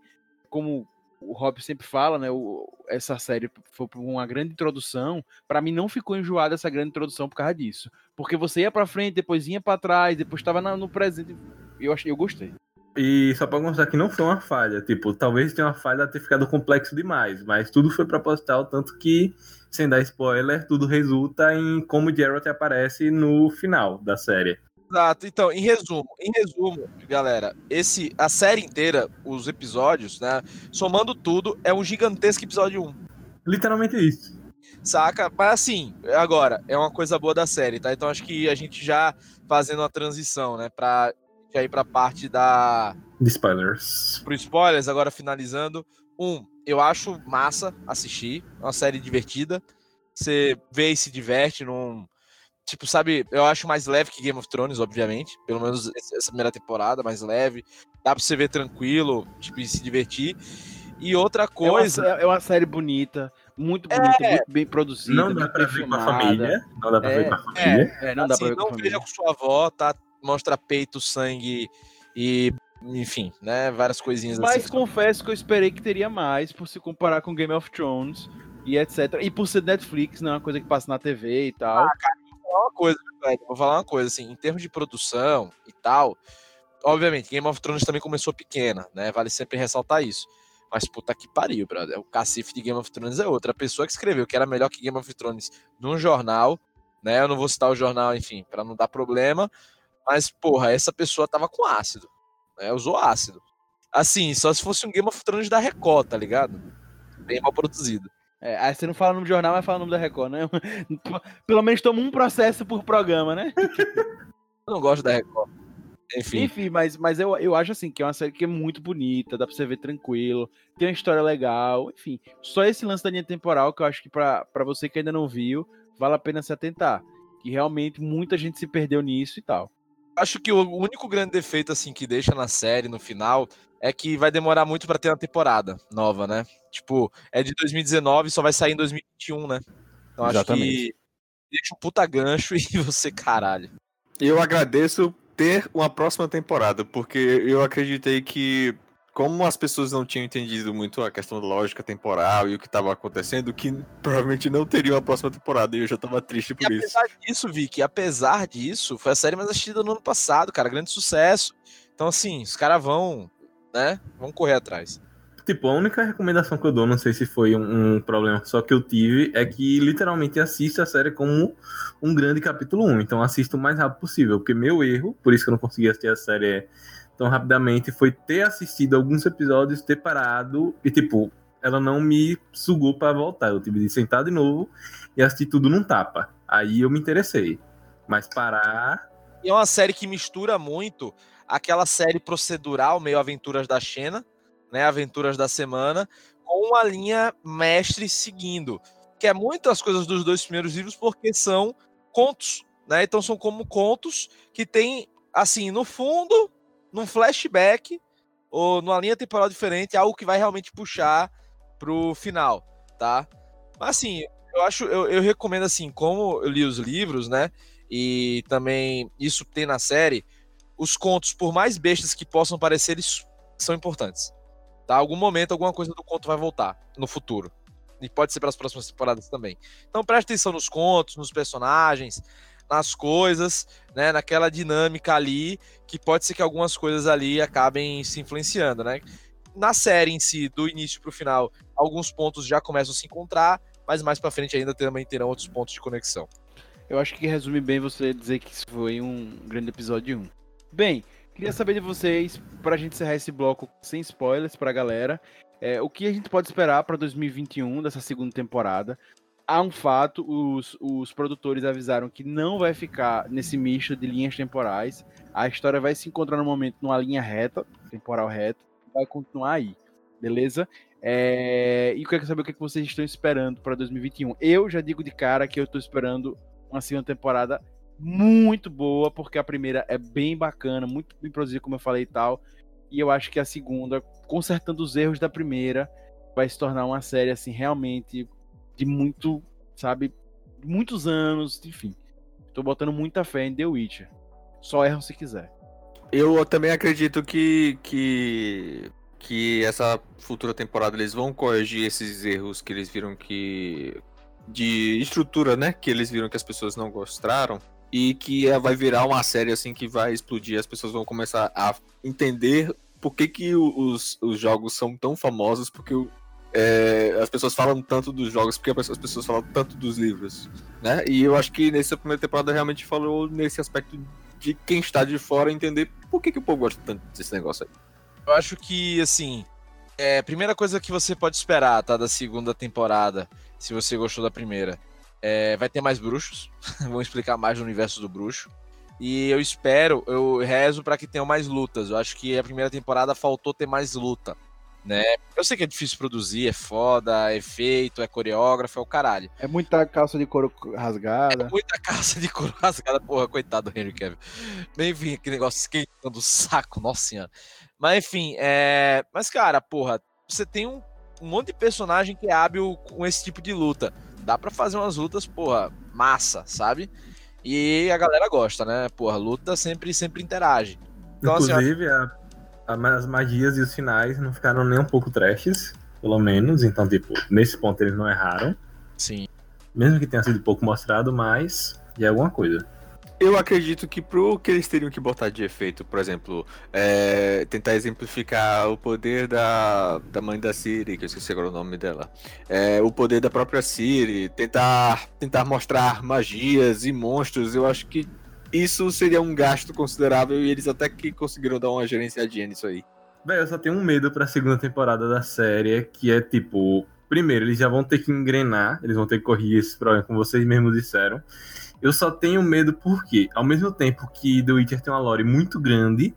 como o Rob sempre fala, né, o- essa série foi uma grande introdução, pra mim não ficou enjoada essa grande introdução por causa disso, porque você ia pra frente, depois ia pra trás, depois tava na- no presente, eu achei, eu gostei. E só pra constar que não foi uma falha. Tipo, talvez tenha uma falha ter ficado complexo demais, mas tudo foi proposital, tanto que, sem dar spoiler, tudo resulta em como Geralt aparece no final da série. Exato. Então, em resumo, em resumo, galera, esse a série inteira, os episódios, né, somando tudo, é um gigantesco episódio 1. Literalmente isso. Saca? Mas assim, agora, é uma coisa boa da série, tá? Então acho que a gente já fazendo a transição, né, pra já ir pra parte da De spoilers. pro spoilers, agora finalizando. Um, eu acho massa assistir, é uma série divertida. Você vê e se diverte num. Tipo, sabe, eu acho mais leve que Game of Thrones, obviamente. Pelo menos essa primeira temporada, mais leve. Dá pra você ver tranquilo, tipo, e se divertir. E outra É uma, coisa. é uma série bonita, muito bonita, É. muito bem produzida. Não dá pra ver com a família. Não dá pra É, ver com a família. É, não dá assim, pra ver com a não família. veja com sua avó, tá? Mostra peito, sangue e. Enfim, né? Várias coisinhas Mas assim. confesso que eu esperei que teria mais por se comparar com Game of Thrones e etc. E por ser Netflix, não é uma coisa que passa na TV e tal. vou falar uma coisa, velho. Vou falar uma coisa, assim, em termos de produção e tal, obviamente, Game of Thrones também começou pequena, né? Vale sempre ressaltar isso. Mas puta que pariu, brother. O cacife de Game of Thrones é outra. A pessoa que escreveu que era melhor que Game of Thrones num jornal, né? Eu não vou citar o jornal, enfim, pra não dar problema. Mas, porra, essa pessoa tava com ácido. Né? Usou ácido. Assim, só se fosse um Game of Thrones da Record, tá ligado? Bem mal produzido. É, aí você não fala o nome do jornal, mas fala o nome da Record, né? [LAUGHS] Pelo menos toma um processo por programa, né? Eu não gosto da Record. Enfim, Enfim, mas, mas eu, eu acho assim que é uma série que é muito bonita, dá pra você ver tranquilo, tem uma história legal, enfim. Só esse lance da linha temporal que eu acho que pra você que ainda não viu, vale a pena se atentar. Que realmente muita gente se perdeu nisso e tal. Acho que o único grande defeito assim que deixa na série no final é que vai demorar muito pra ter uma temporada nova, né? Tipo, é de 2019 só vai sair em 2021, né? Então acho que Exatamente. deixa um puta gancho [LAUGHS] e você, caralho. Eu agradeço ter uma próxima temporada, porque eu acreditei que, como as pessoas não tinham entendido muito a questão da lógica temporal e o que estava acontecendo, que provavelmente não teria uma próxima temporada, e eu já tava triste E por isso. apesar disso, Vicky, apesar disso, foi a série mais assistida no ano passado, cara, grande sucesso. Então assim, os caras vão, né? Vão correr atrás. Tipo, a única recomendação que eu dou, não sei se foi um, um problema só que eu tive, é que literalmente assista a série como um grande capítulo 1. Então assista o mais rápido possível. Porque meu erro, por isso que eu não consegui assistir a série tão rapidamente, foi ter assistido alguns episódios, ter parado e, tipo, ela não me sugou pra voltar. Eu tive de sentar de novo e assistir tudo num tapa. Aí eu me interessei. Mas parar. E é uma série que mistura muito aquela série procedural, meio Aventuras da Xena, né? Aventuras da Semana, com uma linha mestre seguindo. Que é muitas coisas dos dois primeiros livros, porque são contos, né? Então são como contos que tem, assim, no fundo, num flashback, ou numa linha temporal diferente, algo que vai realmente puxar pro final, tá? Mas assim, eu acho, eu, eu recomendo assim, como eu li os livros, né? E também isso tem na série, os contos, por mais bestas que possam parecer, eles são importantes. Tá? Algum momento, alguma coisa do conto vai voltar no futuro. E pode ser para as próximas temporadas também. Então preste atenção nos contos, nos personagens, nas coisas, né? Naquela dinâmica ali, que pode ser que algumas coisas ali acabem se influenciando, né? Na série em si, do início para o final, alguns pontos já começam a se encontrar, mas mais para frente ainda também terão outros pontos de conexão. Eu acho que resume bem você dizer que isso foi um grande episódio 1. Bem, queria saber de vocês, pra gente encerrar esse bloco sem spoilers pra galera, é, o que a gente pode esperar pra 2021 dessa segunda temporada. Há um fato, os, os produtores avisaram que não vai ficar nesse misto de linhas temporais. A história vai se encontrar no momento numa linha reta, temporal reta, vai continuar aí, beleza? É, e eu quero saber o que que vocês estão esperando pra 2021. Eu já digo de cara que eu tô esperando uma segunda temporada muito boa, porque a primeira é bem bacana, muito bem produzida, como eu falei e tal. E eu acho que a segunda, consertando os erros da primeira, vai se tornar uma série, assim, realmente de muito, sabe, muitos anos, enfim. Tô botando muita fé em The Witcher. Só erram se quiser. Eu também acredito que, que, que essa futura temporada eles vão corrigir esses erros que eles viram que. de estrutura, né? Que eles viram que as pessoas não gostaram. E que é- vai virar uma série assim que vai explodir. As pessoas vão começar a entender por que, que os, os jogos são tão famosos, porque é, as pessoas falam tanto dos jogos, porque as pessoas falam tanto dos livros. Né? E eu acho que nessa primeira temporada realmente falou nesse aspecto de quem está de fora entender por que, que o povo gosta tanto desse negócio aí. Eu acho que, assim, é, primeira coisa que você pode esperar, tá, da segunda temporada, se você gostou da primeira, é, vai ter mais bruxos, [LAUGHS] vão explicar mais do universo do bruxo. E eu espero, eu rezo pra que tenham mais lutas. Eu acho que a primeira temporada faltou ter mais luta, né? Eu sei que é difícil produzir, é foda, é efeito, é coreógrafo, é o caralho. É muita calça de couro rasgada. Muita caça de couro [LAUGHS] rasgada, porra, coitado do Henry Cavill. Bem, enfim, aquele negócio esquentando o saco, nossa senhora. Mas enfim, é. Mas, cara, porra, você tem um, um monte de personagem que é hábil com esse tipo de luta. Dá pra fazer umas lutas, porra, massa, sabe? E a galera gosta, né? Porra, luta sempre, sempre interage. Então, assim, ó, Inclusive, a- a- as magias e os finais não ficaram nem um pouco trashes, pelo menos. Então, tipo, nesse ponto eles não erraram. sim. Mesmo que tenha sido pouco mostrado, mas de alguma coisa. Eu acredito que pro que eles teriam que botar de efeito, por exemplo, é, tentar exemplificar o poder da, da mãe da Siri, que eu esqueci agora o nome dela, é, o poder da própria Siri, tentar, tentar mostrar magias e monstros, eu acho que isso seria um gasto considerável e eles até que conseguiram dar uma gerenciadinha nisso aí. Véi, eu só tenho um medo pra segunda temporada da série, que é tipo. primeiro, eles já vão ter que engrenar, eles vão ter que corrigir esse problema, como vocês mesmos disseram. Eu só tenho medo porque, ao mesmo tempo que The Witcher tem uma lore muito grande,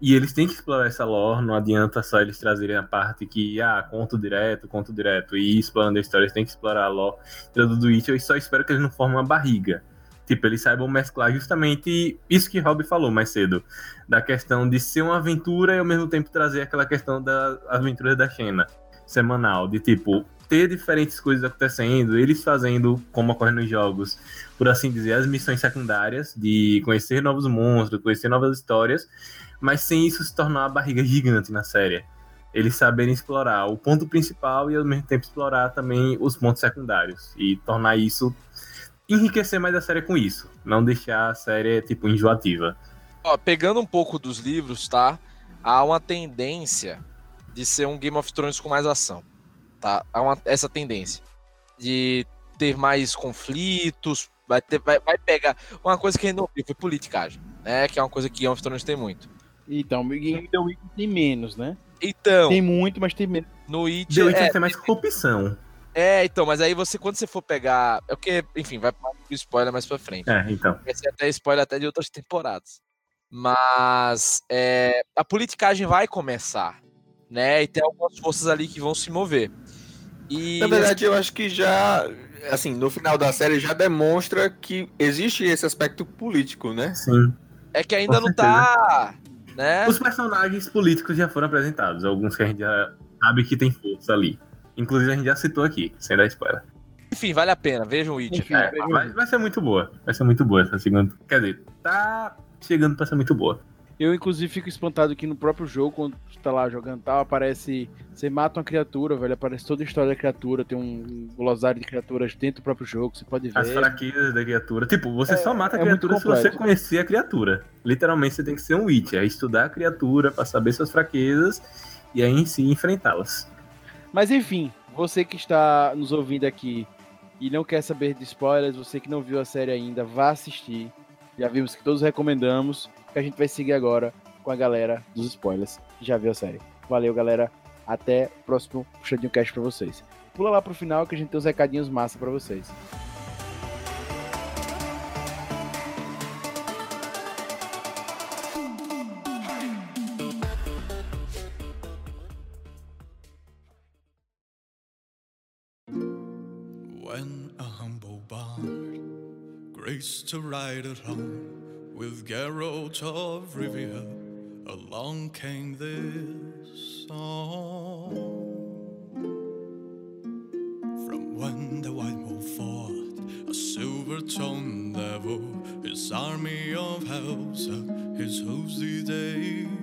e eles têm que explorar essa lore, não adianta só eles trazerem a parte que, ah, conto direto, conto direto, e explorando a história, eles têm que explorar a lore do The Witcher, eu só espero que eles não formem uma barriga. Tipo, eles saibam mesclar justamente isso que Rob falou mais cedo, da questão de ser uma aventura e ao mesmo tempo trazer aquela questão das aventuras da Xena, semanal, de tipo, ter diferentes coisas acontecendo, eles fazendo, como ocorre nos jogos, por assim dizer, as missões secundárias, de conhecer novos monstros, conhecer novas histórias, mas sem isso se tornar uma barriga gigante na série. Eles saberem explorar o ponto principal e ao mesmo tempo explorar também os pontos secundários e tornar isso enriquecer mais a série com isso, não deixar a série tipo enjoativa. Ó, pegando um pouco dos livros, tá? Há uma tendência de ser um Game of Thrones com mais ação, tá? Há uma, essa tendência de ter mais conflitos, vai ter, vai, vai pegar uma coisa que não foi politicagem, né? Que é uma coisa que Game of Thrones tem muito. Então, e The Witcher tem menos, né? Então, Tem muito, mas tem menos. no The Witcher, Witcher é, tem mais corrupção. É, então, mas aí você quando você for pegar, é porque, enfim, vai para spoiler mais pra frente. É, então. Vai ser até spoiler até de outras temporadas. Mas é, a politicagem vai começar, né? E tem algumas forças ali que vão se mover. E Na verdade, eu acho que já, assim, no final da série já demonstra que existe esse aspecto político, né? Sim. é que ainda com não tá, né? Os personagens políticos já foram apresentados, alguns que a gente já sabe que tem força ali. Inclusive a gente já citou aqui, sem dar spoiler. Enfim, vale a pena. Vejam o Witcher. Enfim, É, vejam vai, vai ser muito boa. Vai ser muito boa essa segunda. Quer dizer, tá chegando pra ser muito boa. Eu, inclusive, fico espantado que no próprio jogo, quando tu tá lá jogando tal, aparece. Você mata uma criatura, velho. Aparece toda a história da criatura. Tem um glossário de criaturas dentro do próprio jogo. Você pode ver. As fraquezas da criatura. Tipo, você só mata a é criatura se você conhecer a criatura. Literalmente você tem que ser um Witcher, é estudar a criatura pra saber suas fraquezas e aí em si enfrentá-las. Mas enfim, você que está nos ouvindo aqui e não quer saber de spoilers, você que não viu a série ainda, vá assistir. Já vimos que todos recomendamos. Que a gente vai seguir agora com a galera dos spoilers que já viu a série. Valeu, galera. Até o próximo puxadinho cast pra vocês. Pula lá pro final que a gente tem uns recadinhos massa pra vocês. To ride alone with Geralt of Rivia, along came this song. From when the white wolf fought a silver-tongued devil, his army of uh, his hooves did they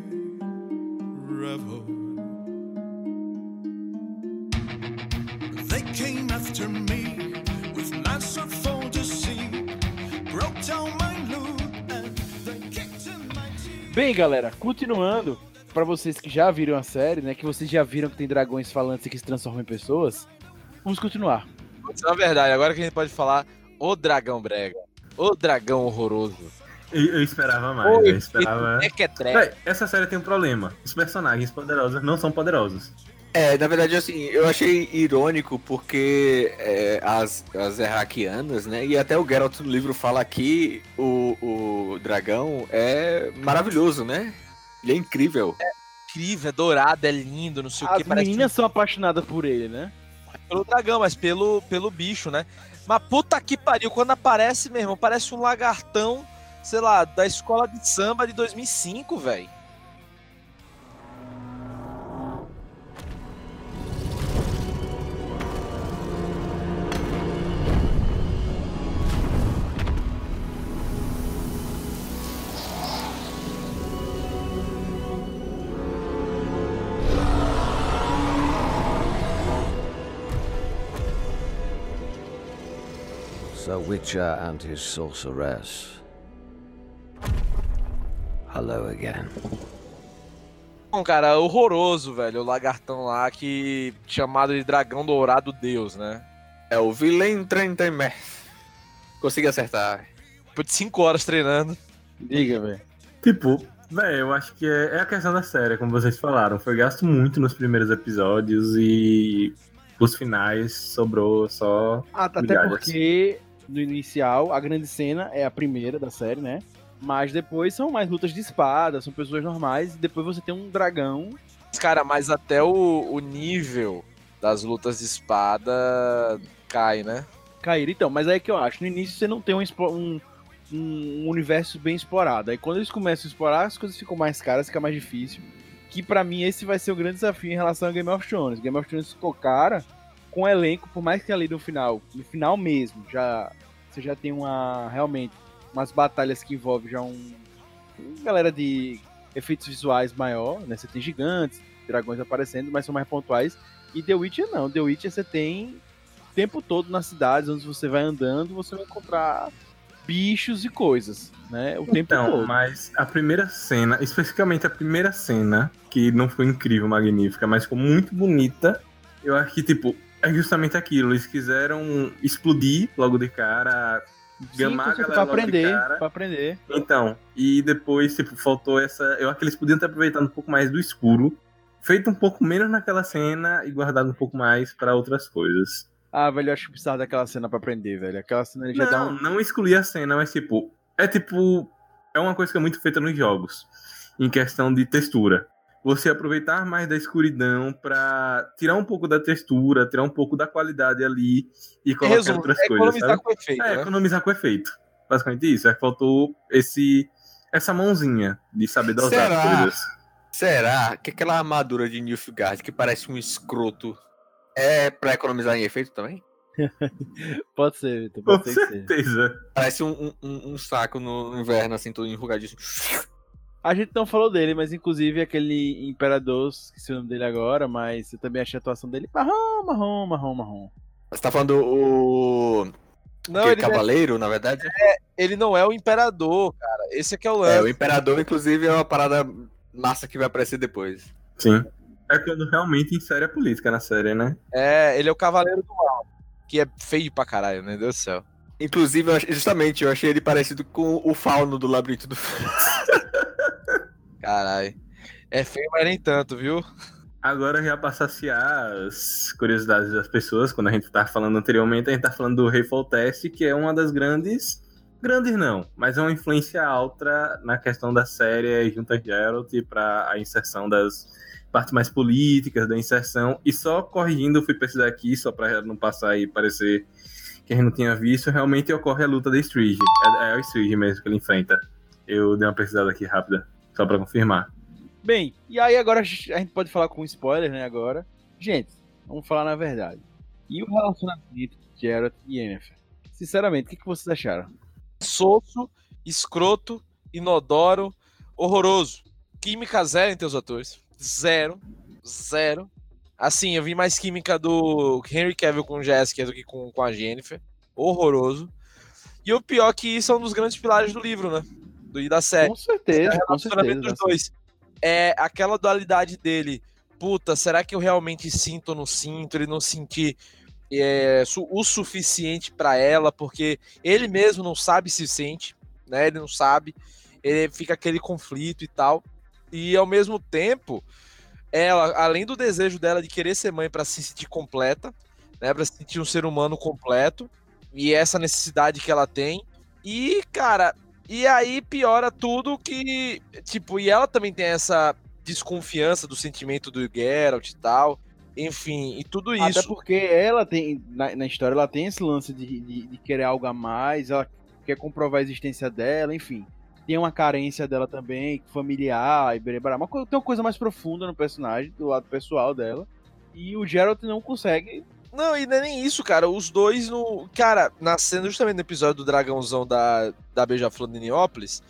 Bem, galera, continuando, pra vocês que já viram a série, né, que vocês já viram que tem dragões falantes que se transformam em pessoas, vamos continuar. Na verdade, agora que a gente pode falar o dragão brega. O dragão horroroso. Eu, eu esperava mais, eu esperava. É que é essa série tem um problema. Os personagens poderosos não são poderosos. É, na verdade, assim, eu achei irônico porque é, as, as Erraquianas, né? E até o Geralt no livro fala que o, o dragão é maravilhoso, né? Ele é incrível. incrível, é dourado, é lindo, não sei o As que. Parece meninas são apaixonadas por ele, né? pelo dragão, mas pelo, pelo bicho, né? Mas puta que pariu, quando aparece, meu irmão, parece um lagartão, sei lá, da escola de samba de 2005, velho. Witcher and his sorceress. Hello again. Bom, cara, horroroso, velho, o lagartão lá que chamado de dragão dourado deus, né? É o Villain Trentemer. Consegui acertar. Depois de 5 horas treinando. Diga, velho. Tipo, velho, eu acho que é, é a questão da série, como vocês falaram. Foi gasto muito nos primeiros episódios e os finais sobrou só. Ah, Até Migalhas. porque no inicial a grande cena é a primeira da série, né? Mas depois são mais lutas de espada, são pessoas normais, e depois você tem um dragão. Cara, mas até o, o nível das lutas de espada cai, né? cair. Então, mas aí é que eu acho, no início você não tem um, um- um universo bem explorado. Aí quando eles começam a explorar, as coisas ficam mais caras, fica mais difícil. Que pra mim esse vai ser o grande desafio em relação a Game of Thrones. Game of Thrones ficou cara com o elenco, por mais que ali no final, no final mesmo, já você já tem uma realmente umas batalhas que envolvem já um galera de efeitos visuais maior, né? Você tem gigantes, dragões aparecendo, mas são mais pontuais. E The Witcher não, The Witcher você tem o tempo todo nas cidades, onde você vai andando, você vai encontrar bichos e coisas, né? O tempo Então, todo. mas a primeira cena, especificamente a primeira cena, que não foi incrível, magnífica, mas ficou muito bonita, eu acho que, tipo, é justamente aquilo. Eles quiseram explodir logo de cara, gamar a Sim, galera pra aprender, pra aprender. Então, e depois, tipo, faltou essa. Eu acho que eles podiam ter aproveitado um pouco mais do escuro, feito um pouco menos naquela cena e guardado um pouco mais pra outras coisas. Ah, velho, eu acho que precisava daquela cena pra aprender, velho. Aquela cena já dá Não, um. não excluir a cena, mas tipo, é tipo. É uma coisa que é muito feita nos jogos, em questão de textura. Você aproveitar mais da escuridão pra tirar um pouco da textura, tirar um pouco da qualidade ali e colocar resumo, outras é coisas. economizar Sabe? com efeito, É, né? economizar com efeito. Basicamente isso. É que faltou esse, essa mãozinha de saber dosar Será? as coisas. Será que aquela armadura de Nilfgaard que parece um escroto é pra economizar em efeito também? [LAUGHS] Pode ser, Vitor, Com pode ser que seja. certeza. Parece um, um- um, um saco no inverno, assim, todo enrugadíssimo. A gente não falou dele, mas inclusive aquele imperador, esqueci o nome dele agora, mas eu também achei a atuação dele marrom, marrom, marrom, marrom. Você tá falando o. Não, aquele ele, cavaleiro, na verdade? ele não é o imperador, cara. Esse aqui é o É, lance. o Imperador, inclusive, é uma parada massa que vai aparecer depois. Sim. É quando realmente insere a política na série, né? É, ele é o cavaleiro do mal. Que é feio pra caralho, né? Deus do céu. Inclusive, justamente, eu achei ele parecido com o fauno do Labirinto do [LAUGHS] Caralho. É feio, mas nem tanto, viu? Agora já para saciar as curiosidades das pessoas, quando a gente tá falando anteriormente, a gente tá falando do Rayfall Test, que é uma das grandes. Grandes não, mas é uma influência alta na questão da série junto a Geralt para a inserção das partes mais políticas da inserção. E só corrigindo, fui pesquisar aqui, só para não passar e parecer que a gente não tinha visto, realmente ocorre a luta da Strige. É, é o Strige mesmo que ele enfrenta. Eu dei uma pesquisada aqui rápida, só para confirmar. Bem, e aí agora a gente pode falar com spoiler, né, agora. Gente, vamos falar na verdade. E o relacionamento de Geralt e Yennefer? Sinceramente, o que, que vocês acharam? Soço, escroto, inodoro, horroroso. Química zero entre os atores. Zero. Zero. Assim, eu vi mais química do Henry Cavill com Jessica do que com, com a Jennifer. Horroroso. E o pior que são um dos grandes pilares do livro, né? Do, e da série. Com certeza, com relacionamento certeza. dos dois. É aquela dualidade dele. Puta, será que eu realmente sinto ou não sinto? Ele não sentir é, o suficiente pra ela, porque ele mesmo não sabe se sente, né? Ele não sabe. Ele fica aquele conflito e tal. E ao mesmo tempo, ela, além do desejo dela de querer ser mãe pra se sentir completa, né? Pra se sentir um ser humano completo, e essa necessidade que ela tem. E, cara, e aí piora tudo que, tipo, e ela também tem essa desconfiança do sentimento do Geralt e tal. Enfim, e tudo isso. Até porque ela tem, na, na história, ela tem esse lance de, de, de querer algo a mais, ela quer comprovar a existência dela, enfim. Tem uma carência dela também, familiar e berebará. Co- tem uma coisa mais profunda no personagem, do lado pessoal dela. E o Geralt não consegue. Não, e não é nem isso, cara. Os dois no. Cara, nascendo justamente no episódio do dragãozão da, da Beija-Flor de Neópolis,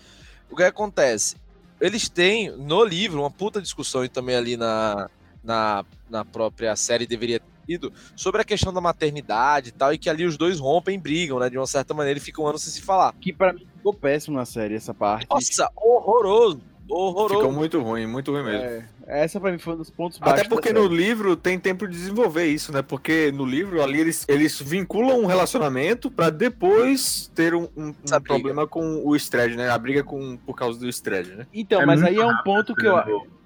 o que acontece? Eles têm, no livro, uma puta discussão e também ali na, na, na própria série deveria ter tido, sobre a questão da maternidade e tal, e que ali os dois rompem, brigam, né? De uma certa maneira, e ficam anos sem se falar. Que pra mim ficou péssimo na série, essa parte. Nossa, horroroso! Horroroso! Ficou muito ruim, muito ruim mesmo. É, Essa pra mim foi um dos pontos baixos. Até porque no livro tem tempo de desenvolver isso, né? Porque no livro ali eles, eles vinculam um relacionamento pra depois ter um, um- um problema com o Stred, né? A briga com, por causa do Stred, né? Então, É mas aí é um ponto que eu.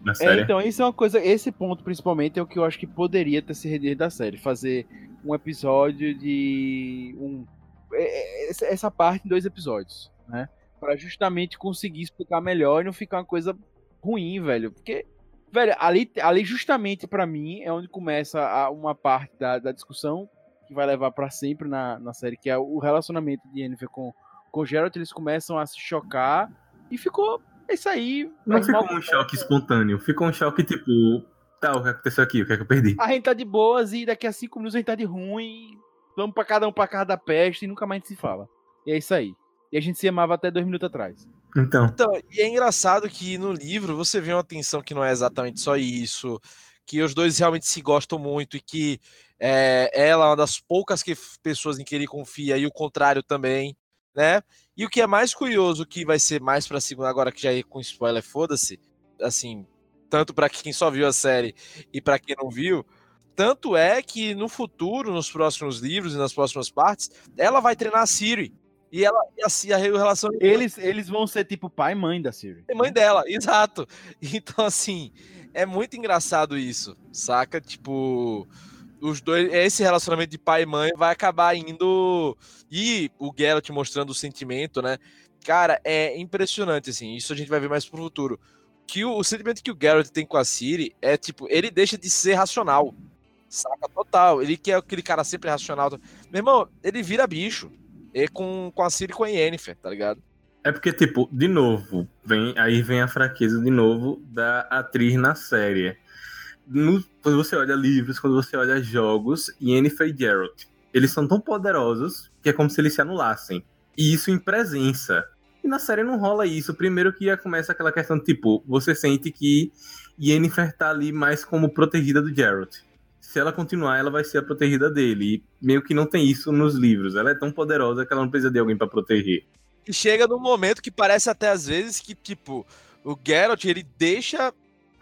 Da É, então, isso é uma coisa. Esse ponto, principalmente, é o que eu acho que poderia ter se rendido da série. Fazer um episódio de. Um, é, é, essa parte em dois episódios, né? Pra justamente conseguir explicar melhor e não ficar uma coisa ruim, velho. Porque, velho, ali, ali justamente pra mim é onde começa a- uma parte da, da discussão que vai levar pra sempre na, na série, que é o relacionamento de Yennefer com, com o Geralt. Eles começam a se chocar e ficou. É isso aí. Não ficou um choque espontâneo, ficou um choque tipo, tá, o que aconteceu aqui? O que é que eu perdi? a gente tá de boas e daqui a cinco minutos a gente tá de ruim. Vamos pra cada um pra casa da peste e nunca mais se fala. E é isso aí. E a gente se amava até dois minutos atrás. Então, Então, e é engraçado que no livro você vê uma tensão que não é exatamente só isso, que os dois realmente se gostam muito e que é, ela é uma das poucas que, pessoas em que ele confia e o contrário também, né? E o que é mais curioso, que vai ser mais pra segunda, agora que já é com spoiler, foda-se, assim, tanto pra quem só viu a série e pra quem não viu, tanto é que no futuro, nos próximos livros e nas próximas partes, ela vai treinar a Siri. E ela e a, a relação Eles, eles vão ser tipo pai e mãe da Siri. é mãe dela, [LAUGHS] exato. Então, assim, é muito engraçado isso, saca? Tipo, os dois, esse relacionamento de pai e mãe vai acabar indo. E o Geralt mostrando o sentimento, né? Cara, é impressionante, assim. Isso a gente vai ver mais pro futuro. Que o, o sentimento que o Geralt tem com a Ciri é tipo, ele deixa de ser racional. Saca? Total. Ele que é aquele cara sempre racional. Meu irmão, ele vira bicho. E com, com a Ciri e com a Yennefer, tá ligado? é porque, tipo, de novo, vem, aí vem a fraqueza de novo da atriz na série. No- quando você olha livros, quando você olha jogos, Yennefer e Geralt, eles são tão poderosos que é como se eles se anulassem. E isso em presença. E na série não rola isso. Primeiro que já começa aquela questão, tipo, você sente que Yennefer tá ali mais como protegida do Geralt. Se ela continuar, ela vai ser a protegida dele. E meio que não tem isso nos livros. Ela é tão poderosa que ela não precisa de alguém pra proteger. E chega num momento que parece até às vezes que, tipo, o Geralt, ele deixa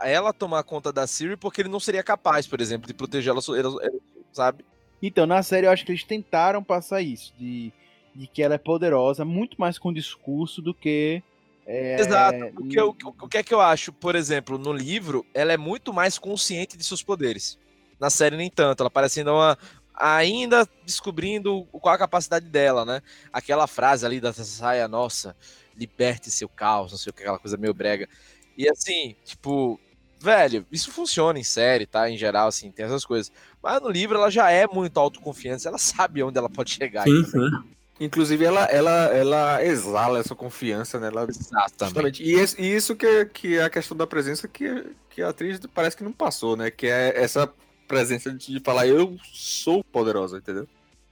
ela tomar conta da Ciri porque ele não seria capaz, por exemplo, de protegê-la, ela- sabe? Então, na série, eu acho que eles tentaram passar isso. De, de que ela é poderosa, muito mais com discurso do que. é, Exato. O que, eu- o que é que eu acho? Por exemplo, no livro, ela é muito mais consciente de seus poderes. Na série, nem tanto. Ela parece ainda uma. Ainda descobrindo qual a capacidade dela, né? Aquela frase ali da saia, nossa, liberte seu caos, não sei o que, aquela coisa meio brega. E assim, tipo, velho, isso funciona em série, tá? Em geral, assim, tem essas coisas. Mas no livro ela já é muito autoconfiante, ela sabe onde ela pode chegar. Sim, sim. Inclusive, ela, ela, ela exala essa confiança, né? Ela, Exatamente. E, e isso que, que é a questão da presença que, que a atriz parece que não passou, né? Que é essa presença de falar, eu sou poderosa, entendeu?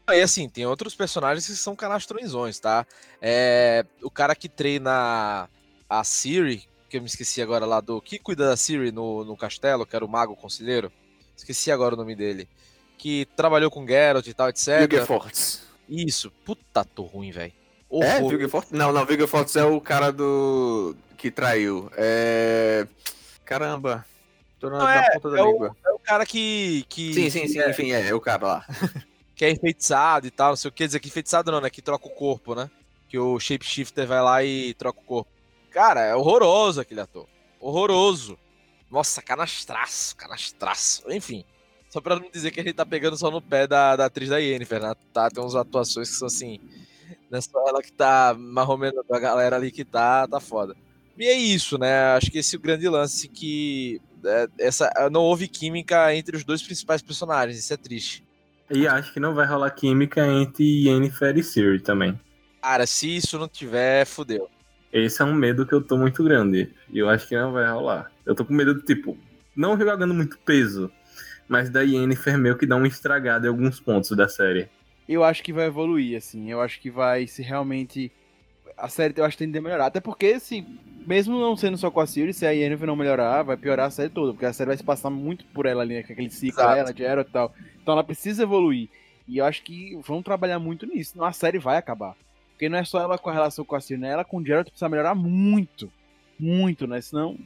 E assim, tem outros personagens que são canastrõezões, tá? É, o cara que treina a Siri, que eu me esqueci agora lá do. Que cuida da Siri no, no castelo, que era o mago conselheiro. Esqueci agora o nome dele. Que trabalhou com Geralt e tal, etc. Vigor Fortes. Isso. Puta, tô ruim, velho. É, Fortes? Não, não, Vigor Fortes é o cara do. que traiu. É. Caramba. Tô na, Não, na ponta da é o- língua. É o cara que. que Sim, sim, sim, enfim, é, é o cara lá. [LAUGHS] que é enfeitiçado e tal, não sei o que dizer que enfeitiçado não, né? Que troca o corpo, né? Que o shapeshifter vai lá e troca o corpo. Cara, é horroroso aquele ator. Horroroso. Nossa, canastraço, canastraço. Enfim. Só pra não dizer que a gente tá pegando só no pé da, da atriz da Yennefer, né? Tá, tem umas atuações que são assim. Não é só ela que tá marromendo a galera ali que tá, tá foda. E é isso, né? Acho que esse é o grande lance que é, essa, não houve química entre os dois principais personagens. Isso é triste. E acho que não vai rolar química entre Yennefer e Siri também. Cara, se isso não tiver, fudeu. Esse é um medo que eu tô muito grande. E eu acho que não vai rolar. Eu tô com medo de, tipo, não jogando muito peso, mas da Yennefer meio que dá uma estragada em alguns pontos da série. Eu acho que vai evoluir, assim. Eu acho que vai se realmente. A série eu acho que tende a melhorar. Até porque, assim, mesmo não sendo só com a Siri, se a Yennefer não melhorar, vai piorar a série toda. Porque a série vai se passar muito por ela ali, né, com aquele ciclo Exato. dela, de Era e tal. Então ela precisa evoluir. E eu acho que vão trabalhar muito nisso. Senão a série vai acabar. Porque não é só ela com a relação com a Siri, né? Ela com o Geralt precisa melhorar muito. Muito, né? Senão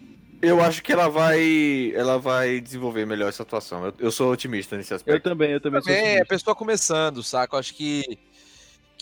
Eu acho que ela vai. Ela vai desenvolver melhor essa atuação. Eu, eu sou otimista nesse Eu aspecto. também, eu também, Também sou é otimista. pessoa começando, saca? Eu acho que.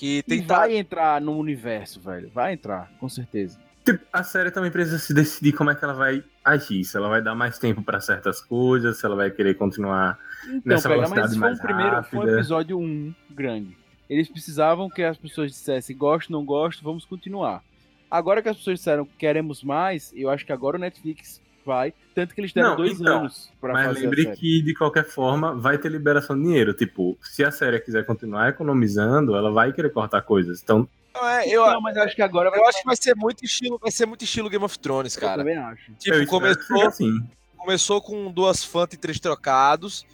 Que E tentar. vai entrar no universo, velho. Vai entrar, com certeza. Tipo, a série também precisa se decidir como é que ela vai agir. Se ela vai dar mais tempo pra certas coisas, se ela vai querer continuar. Então, Nessa pega, mas velocidade isso foi um mais primeiro, foi um rápida. episódio 1 grande. Eles precisavam que as pessoas dissessem gosto, não gosto, vamos continuar. Agora que as pessoas disseram queremos mais, eu acho que agora o Netflix vai. Tanto que eles deram Não, dois então, anos pra Mas fazer a lembre série. que, de qualquer forma, vai ter liberação de dinheiro. Tipo, se a série quiser continuar economizando, ela vai querer cortar coisas. Então, Não, é, eu, Não, mas eu acho que agora vai. eu acho que vai ser muito estilo, vai ser muito estilo Game of Thrones, Eu cara. também acho. eu Tipo, começou, assim. começou com duas fãs e três trocados.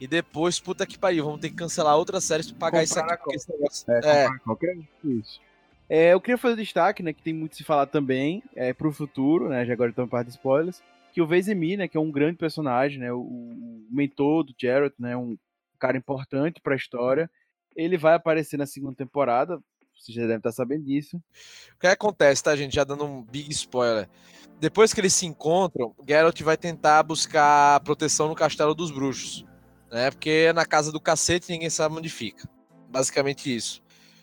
E depois, puta que pariu, vamos ter que cancelar outras séries pra pagar isso Comprar aqui. a porque esse negócio- É, É, comprar qualquer isso. É, eu queria fazer destaque, né, que tem muito se falar também, é, pro futuro, né, já agora estamos parte de spoilers, que o Vezemir, né, que é um grande personagem, né, o, o mentor do Jarrett, né, um cara importante pra história, ele vai aparecer na segunda temporada, vocês já devem estar sabendo disso. O que acontece, tá, gente? Já dando um big spoiler. Depois que eles se encontram, Geralt vai tentar buscar proteção no Castelo dos Bruxos. Né? Porque é na casa do cacete ninguém sabe onde fica. Basicamente isso.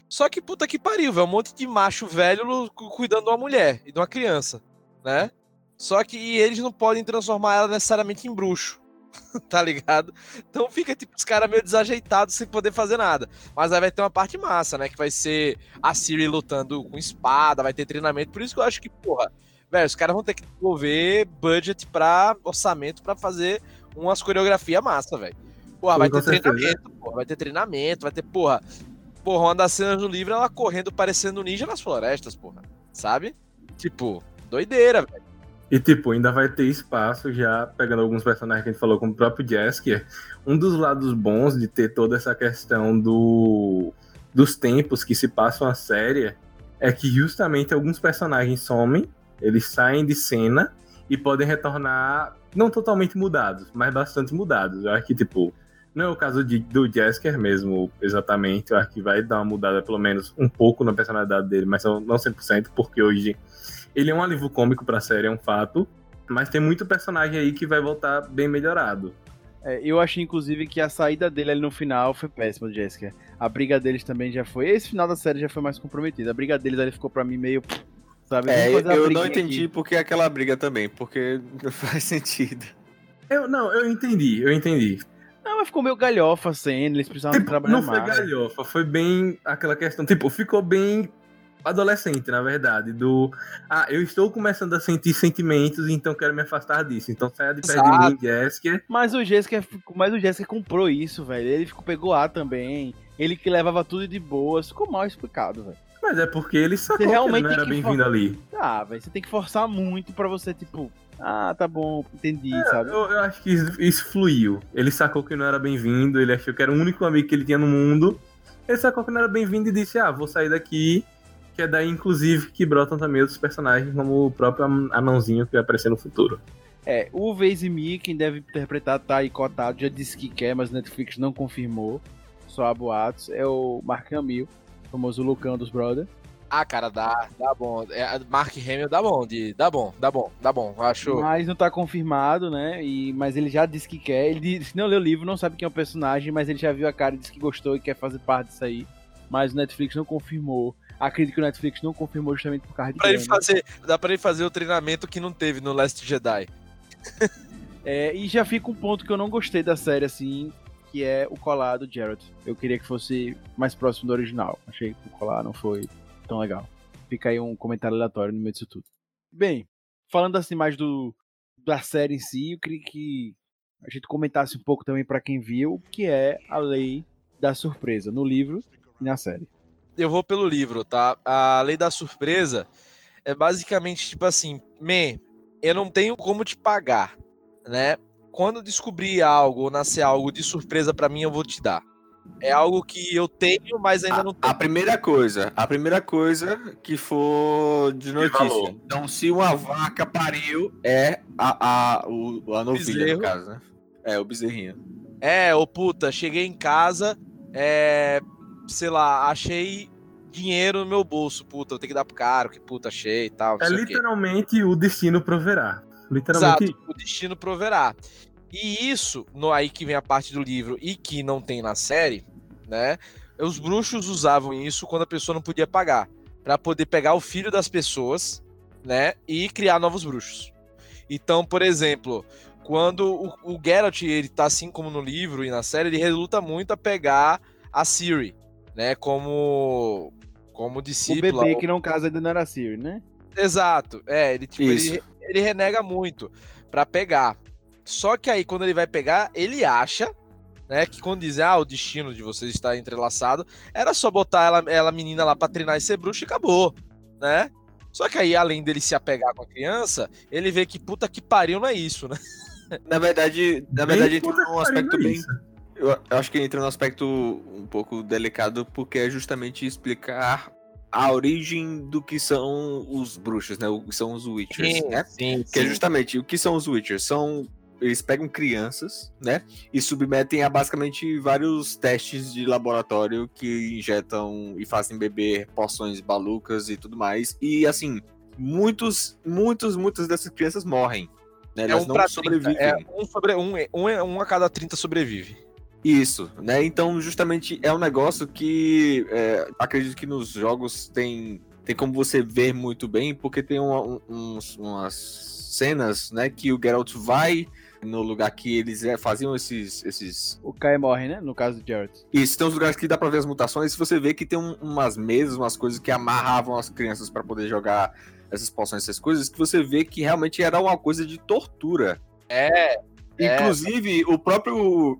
Só que puta que pariu, velho. Um monte de macho velho cu- cuidando de uma mulher e de uma criança. Né? Só que eles não podem transformar ela necessariamente em bruxo. [LAUGHS] tá ligado? Então fica tipo os caras meio desajeitados sem poder fazer nada. Mas aí vai ter uma parte massa, né? Que vai ser a Siri lutando com espada, vai ter treinamento. Por isso que eu acho que, porra, velho, os caras vão ter que desenvolver budget pra orçamento pra fazer umas coreografias massa, velho. Porra, vai ter treinamento, porra, vai ter treinamento, vai ter, porra. Porra, uma das cenas do livro, ela correndo parecendo ninja nas florestas, porra. Sabe? Tipo, doideira, velho. E, tipo, ainda vai ter espaço já, pegando alguns personagens que a gente falou, como o próprio Jaskier. Um dos lados bons de ter toda essa questão do, dos tempos que se passam a série é que justamente alguns personagens somem, eles saem de cena e podem retornar não totalmente mudados, mas bastante mudados. Eu acho que, tipo, não é o caso de, do Jaskier mesmo, exatamente. Eu acho que vai dar uma mudada, pelo menos, um pouco na personalidade dele, mas não não 100%, porque hoje ele é um alívio cômico pra série, é um fato. Mas tem muito personagem aí que vai voltar bem melhorado. É, eu achei, inclusive, que a saída dele ali no final foi péssima, Jessica. A briga deles também já foi. Esse final da série já foi mais comprometido. A briga deles ali ficou pra mim meio. Sabe? É, eu, não entendi aqui. porque é aquela briga também, porque [LAUGHS] não faz sentido. Eu, não, eu entendi, eu entendi. Não, mas ficou meio galhofa a cena, eles precisavam Tipo, trabalhar não foi mais. galhofa, foi bem aquela questão. Tipo, ficou bem adolescente, na verdade. Do. Ah, eu estou começando a sentir sentimentos, então quero me afastar disso. Então saia de perto de mim, Jessica. Mas o Jessica, mas o Jessica comprou isso, velho. Ele ficou, pegou A também. Ele que levava tudo de boas. Ficou mal explicado, velho. Mas é porque ele sacou Você que ele realmente não era bem-vindo for- ali. Ah, velho, você tem que forçar muito pra você, tipo, ah, tá bom, entendi, sabe? Eu, eu acho que isso, isso fluiu. Ele sacou que não era bem-vindo, ele achou que era o único amigo que ele tinha no mundo. Ele sacou que não era bem-vindo e disse: Ah, vou sair daqui. Que é daí, inclusive, que brotam também outros personagens, como o próprio an- anãozinho que vai aparecer no futuro. É, o Veizemi, quem deve interpretar tá aí cotado, já disse que quer, mas Netflix não confirmou. Só há boatos. É o Mark Hamill, famoso Lucão dos Brothers. Ah, cara, dá, dá bom. É, Mark Hamill dá bom, de, dá bom, dá bom, dá bom. Acho. Mas não tá confirmado, né? E, mas ele já disse que quer. Ele disse, não leu o livro, não sabe quem é o personagem, mas ele já viu a cara e disse que gostou e quer fazer parte disso aí. Mas o Netflix não confirmou. Acredito que o Netflix não confirmou justamente por causa de Pra ele fazer, dá pra ele fazer o treinamento que não teve no Last Jedi. [LAUGHS] É, e já fica um ponto que eu não gostei da série, assim, que é o colar do Jared. Eu queria que fosse mais próximo do original. Achei que o colar não foi tão legal. Fica aí um comentário aleatório no meio disso tudo. Bem, falando assim mais do da série em si, eu queria que a gente comentasse um pouco também pra quem viu o que é a lei da surpresa no livro e na série. Eu vou pelo livro, tá? A lei da surpresa é basicamente tipo assim, man, eu não tenho como te pagar, né? Quando descobrir algo ou nascer algo de surpresa pra mim, eu vou te dar. É algo que eu tenho, mas ainda não A tenho. primeira coisa, a primeira coisa que for de notícia. Então, se uma vaca pariu, é a, a, o, a novilha, Bezerro. no caso, né? É, o bezerrinho. É, ô puta, cheguei em casa, é, sei lá, achei dinheiro no meu bolso, puta, eu tenho que dar pro cara, que puta, achei e tal, não É sei o literalmente o destino proverá. Literalmente. Exato, o destino proverá. E isso, no, aí que vem a parte do livro e que não tem na série, né? Os bruxos usavam isso quando a pessoa não podia pagar, Pra poder pegar o filho das pessoas, né, e criar novos bruxos. Então, por exemplo, quando o, o Geralt, ele tá assim como no livro e na série, ele reluta muito a pegar a Ciri, né, como como O discípula. bebê que não casa ainda não era Siri, né? Exato. É, ele, tipo, ele, ele renega muito pra pegar. Só que aí, quando ele vai pegar, ele acha, né, que quando diz, ah, o destino de vocês está entrelaçado, era só botar ela, ela menina lá pra treinar e ser bruxa e acabou, né? Só que aí, além dele se apegar com a criança, ele vê que puta que pariu não é isso, né? Na verdade, na Bem verdade entra num aspecto é bem. Eu, eu acho que entra num aspecto um pouco delicado, porque é justamente explicar a origem do que são os bruxos, né? O que são os Witchers, né? sim, Que é justamente o que são os Witchers? São. Eles pegam crianças, né? E submetem a basicamente vários testes de laboratório que injetam e fazem beber poções malucas e tudo mais. E assim, muitos, muitos, muitas dessas crianças morrem. Né? É Elas um não pra 30, sobrevivem. é um, sobre, um, um, um a cada 30 sobrevive. Isso, né? Então, justamente é um negócio que é, acredito que nos jogos tem, tem como você ver muito bem, porque tem uma- um- umas cenas, né, que o Geralt vai no lugar que eles é, faziam esses, esses. O Kai morre, né? No caso do Jared. Isso, tem uns lugares que dá pra ver as mutações, e você vê que tem um- umas mesas, umas coisas que amarravam as crianças pra poder jogar essas poções, essas coisas, que você vê que realmente era uma coisa de tortura. É, É. Inclusive, o próprio.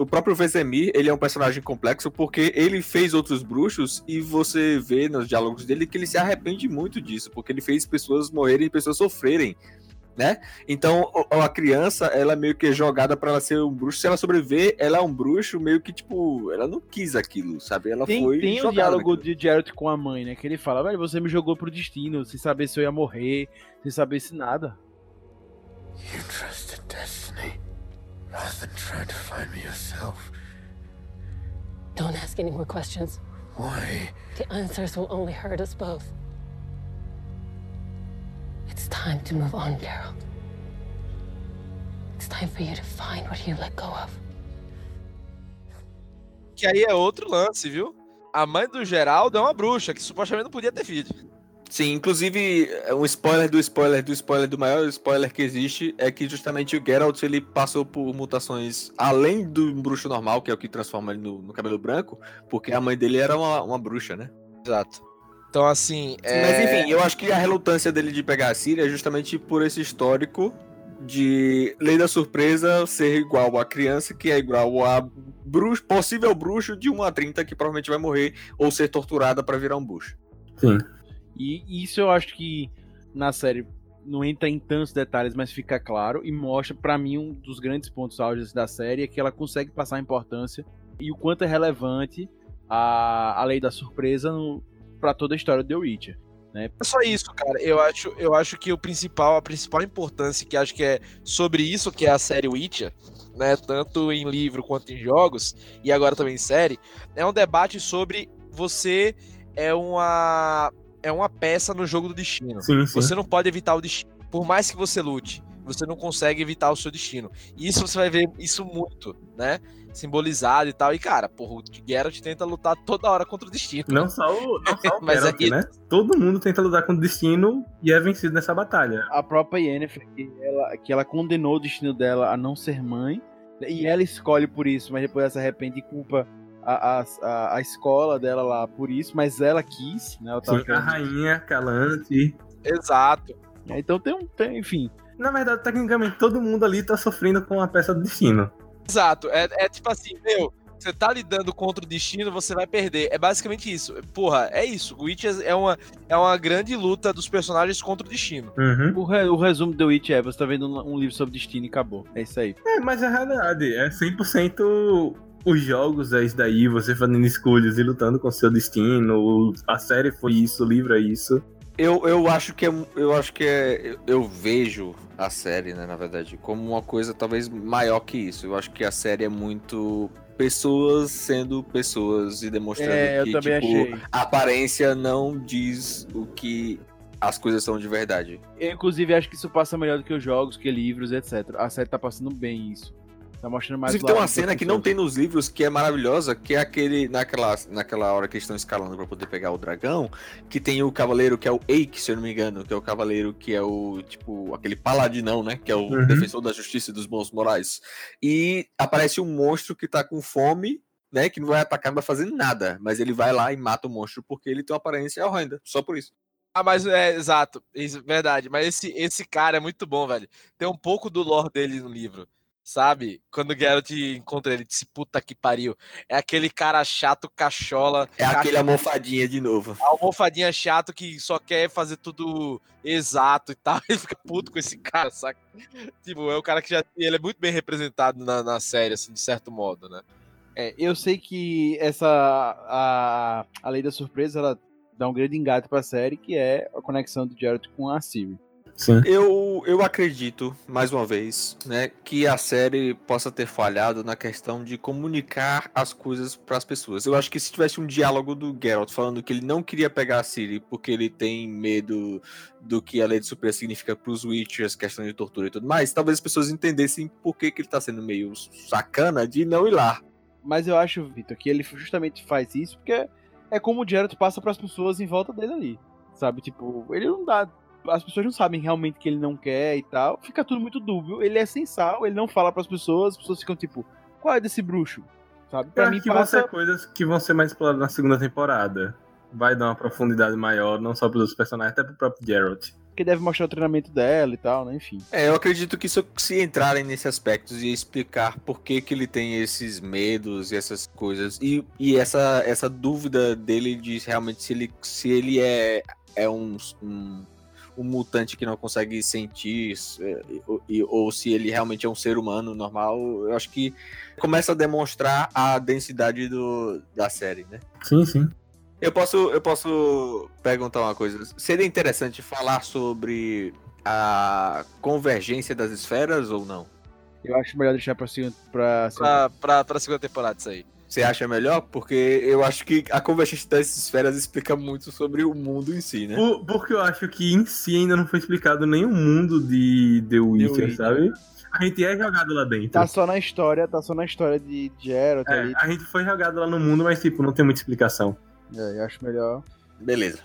O próprio Vesemir, ele é um personagem complexo porque ele fez outros bruxos e você vê nos diálogos dele que ele se arrepende muito disso, porque ele fez pessoas morrerem e pessoas sofrerem, né? Então, a criança, ela é meio que jogada pra ela ser um bruxo. Se ela sobreviver, ela é um bruxo meio que, tipo, ela não quis aquilo, sabe? Ela Tem, foi tem o jogada diálogo naquilo. de Jared com a mãe, né? Que ele fala, velho, você me jogou pro destino, sem saber se eu ia morrer, sem saber se nada. You trusted destiny rather than trying to find me yourself. Don't ask any more questions. Why? The answers will only hurt us both. It's time to move on, Geralt. It's time for you to find what you let go of. que aí é outro lance, viu? A mãe do Geraldo é uma bruxa, que supostamente não podia ter filho. Sim, inclusive, um spoiler do spoiler do spoiler do maior spoiler que existe é que justamente o Geralt ele passou por mutações além do bruxo normal, que é o que transforma ele no, no cabelo branco, porque a mãe dele era uma, uma bruxa, né? Exato. Então, assim. é- Mas enfim, eu acho que a relutância dele de pegar a Síria é justamente por esse histórico de lei da surpresa ser igual a criança, que é igual a bruxo, possível bruxo de 1 a 30 que provavelmente vai morrer ou ser torturada pra virar um bruxo. Sim. E isso eu acho que na série não entra em tantos detalhes, mas fica claro e mostra pra mim um dos grandes pontos altos da série é que ela consegue passar a importância e o quanto é relevante a, a lei da surpresa no, para toda a história do The Witcher. É só isso, cara. Eu acho, eu acho que o principal, a principal importância que acho que é sobre isso que é a série Witcher, né, tanto em livro quanto em jogos e agora também em série, é um debate sobre você é uma é uma peça no jogo do destino. Sim, sim. Você não pode evitar o destino. Por mais que você lute, você não consegue evitar o seu destino. E isso você vai ver isso muito, né? Simbolizado e tal. E, cara, porra, o Geralt tenta lutar toda hora contra o destino. Não só o, não só o [LAUGHS] Mas Geralt, aí- né? Todo mundo tenta lutar contra o destino e é vencido nessa batalha. A própria Yennefer, que ela, que ela condenou o destino dela a não ser mãe, e ela escolhe por isso, mas depois ela se arrepende e culpa a, a, a, a escola dela lá por isso, mas ela quis, né? Ela tava Sim, a rainha, Calante. Exato. Então tem um. Tem, enfim. Na verdade, tecnicamente, todo mundo ali tá sofrendo com a peça do destino. Exato. É, é tipo assim, meu, você tá lidando contra o destino, você vai perder. É basicamente isso. Porra, é isso. O Witcher é uma, é uma grande luta dos personagens contra o destino. Uhum. O, re- o resumo do Witch é: você tá vendo um, um livro sobre destino e acabou. É isso aí. É, mas a realidade é 100% os jogos é isso daí, você fazendo escolhas e lutando com o seu destino. A série foi isso, o livro é isso. Eu, eu acho que é, eu acho que é, eu- vejo a série, né, na verdade, como uma coisa talvez maior que isso. Eu acho que a série é muito pessoas sendo pessoas e demonstrando É, que tipo, achei. a aparência não diz o que as coisas são de verdade. Eu, inclusive, acho que isso passa melhor do que os jogos, que livros, etc. A série tá passando bem isso. Tá mostrando mais Inclusive, tem uma cena que não tem nos livros que é maravilhosa, que é aquele naquela, naquela hora que eles estão escalando pra poder pegar o dragão, que tem o cavaleiro que é o Eik, se eu não me engano, que é o cavaleiro que é o tipo aquele paladinão, né, que é o Uhum. defensor da justiça e dos bons morais. E aparece um monstro que tá com fome, né, que não vai atacar, não vai fazer nada, mas ele vai lá e mata o monstro porque ele tem uma aparência horrenda, só por isso. Ah, mas é exato, isso, verdade. Mas esse, esse cara é muito bom, velho. Tem um pouco do lore dele no livro. Sabe? Quando o Geralt encontra ele, disse puta que pariu. É aquele cara chato, cachola, É aquele almofadinha de novo. almofadinha chato que só quer fazer tudo exato e tal. [LAUGHS] Ele fica puto com esse cara, saca? Tipo, é o cara que já. Ele é muito bem representado na, na série, assim, de certo modo, né? É, eu sei que essa. A, a lei da surpresa ela dá um grande engate pra série, que é a conexão do Jared com a Siri. Sim. Eu, eu acredito, mais uma vez, né, que a série possa ter falhado na questão de comunicar as coisas para as pessoas. Eu acho que se tivesse um diálogo do Geralt falando que ele não queria pegar a Ciri porque ele tem medo do que a lei de surpresa significa para os Witchers, questão de tortura e tudo mais, talvez as pessoas entendessem por que, que ele tá sendo meio sacana de não ir lá. Mas eu acho, Vitor, que ele justamente faz isso porque é como o Jared passa pras pessoas em volta dele ali. Sabe? Tipo, ele não dá. As pessoas não sabem realmente que ele não quer e tal. Fica tudo muito dúbio. Ele é sensal, ele não fala pras pessoas, as pessoas ficam tipo, qual é desse bruxo? Sabe? Pra Pra mim que vão passa. ser coisas que vão ser mais exploradas na segunda temporada. Vai dar uma profundidade maior, não só pros personagens, até pro próprio Geralt. Que deve mostrar o treinamento dela e tal, né? Enfim. É, eu acredito que isso, se entrarem nesse aspecto e explicar por que, que ele tem esses medos e essas coisas, e, e essa, essa dúvida dele de realmente se ele, se ele é, é um, um, um mutante que não consegue sentir, é, ou, e- ou se ele realmente é um ser humano normal, eu acho que começa a demonstrar a densidade do, da série, né? Sim, sim. Eu posso, eu posso perguntar uma coisa. Seria interessante falar sobre a convergência das esferas ou não? Eu acho melhor deixar pra segunda. Pra, Pra, pra, pra segunda temporada, isso aí. Você acha melhor? Porque eu acho que a convergência das esferas explica muito sobre o mundo em si, né? Por- porque eu acho que em si ainda não foi explicado nenhum mundo de The Witcher, Witcher. sabe? A gente é jogado lá dentro. Tá só na história, tá só na história de Geralt É, a gente foi jogado lá no mundo, mas tipo, não tem muita explicação. É, eu acho melhor. Beleza.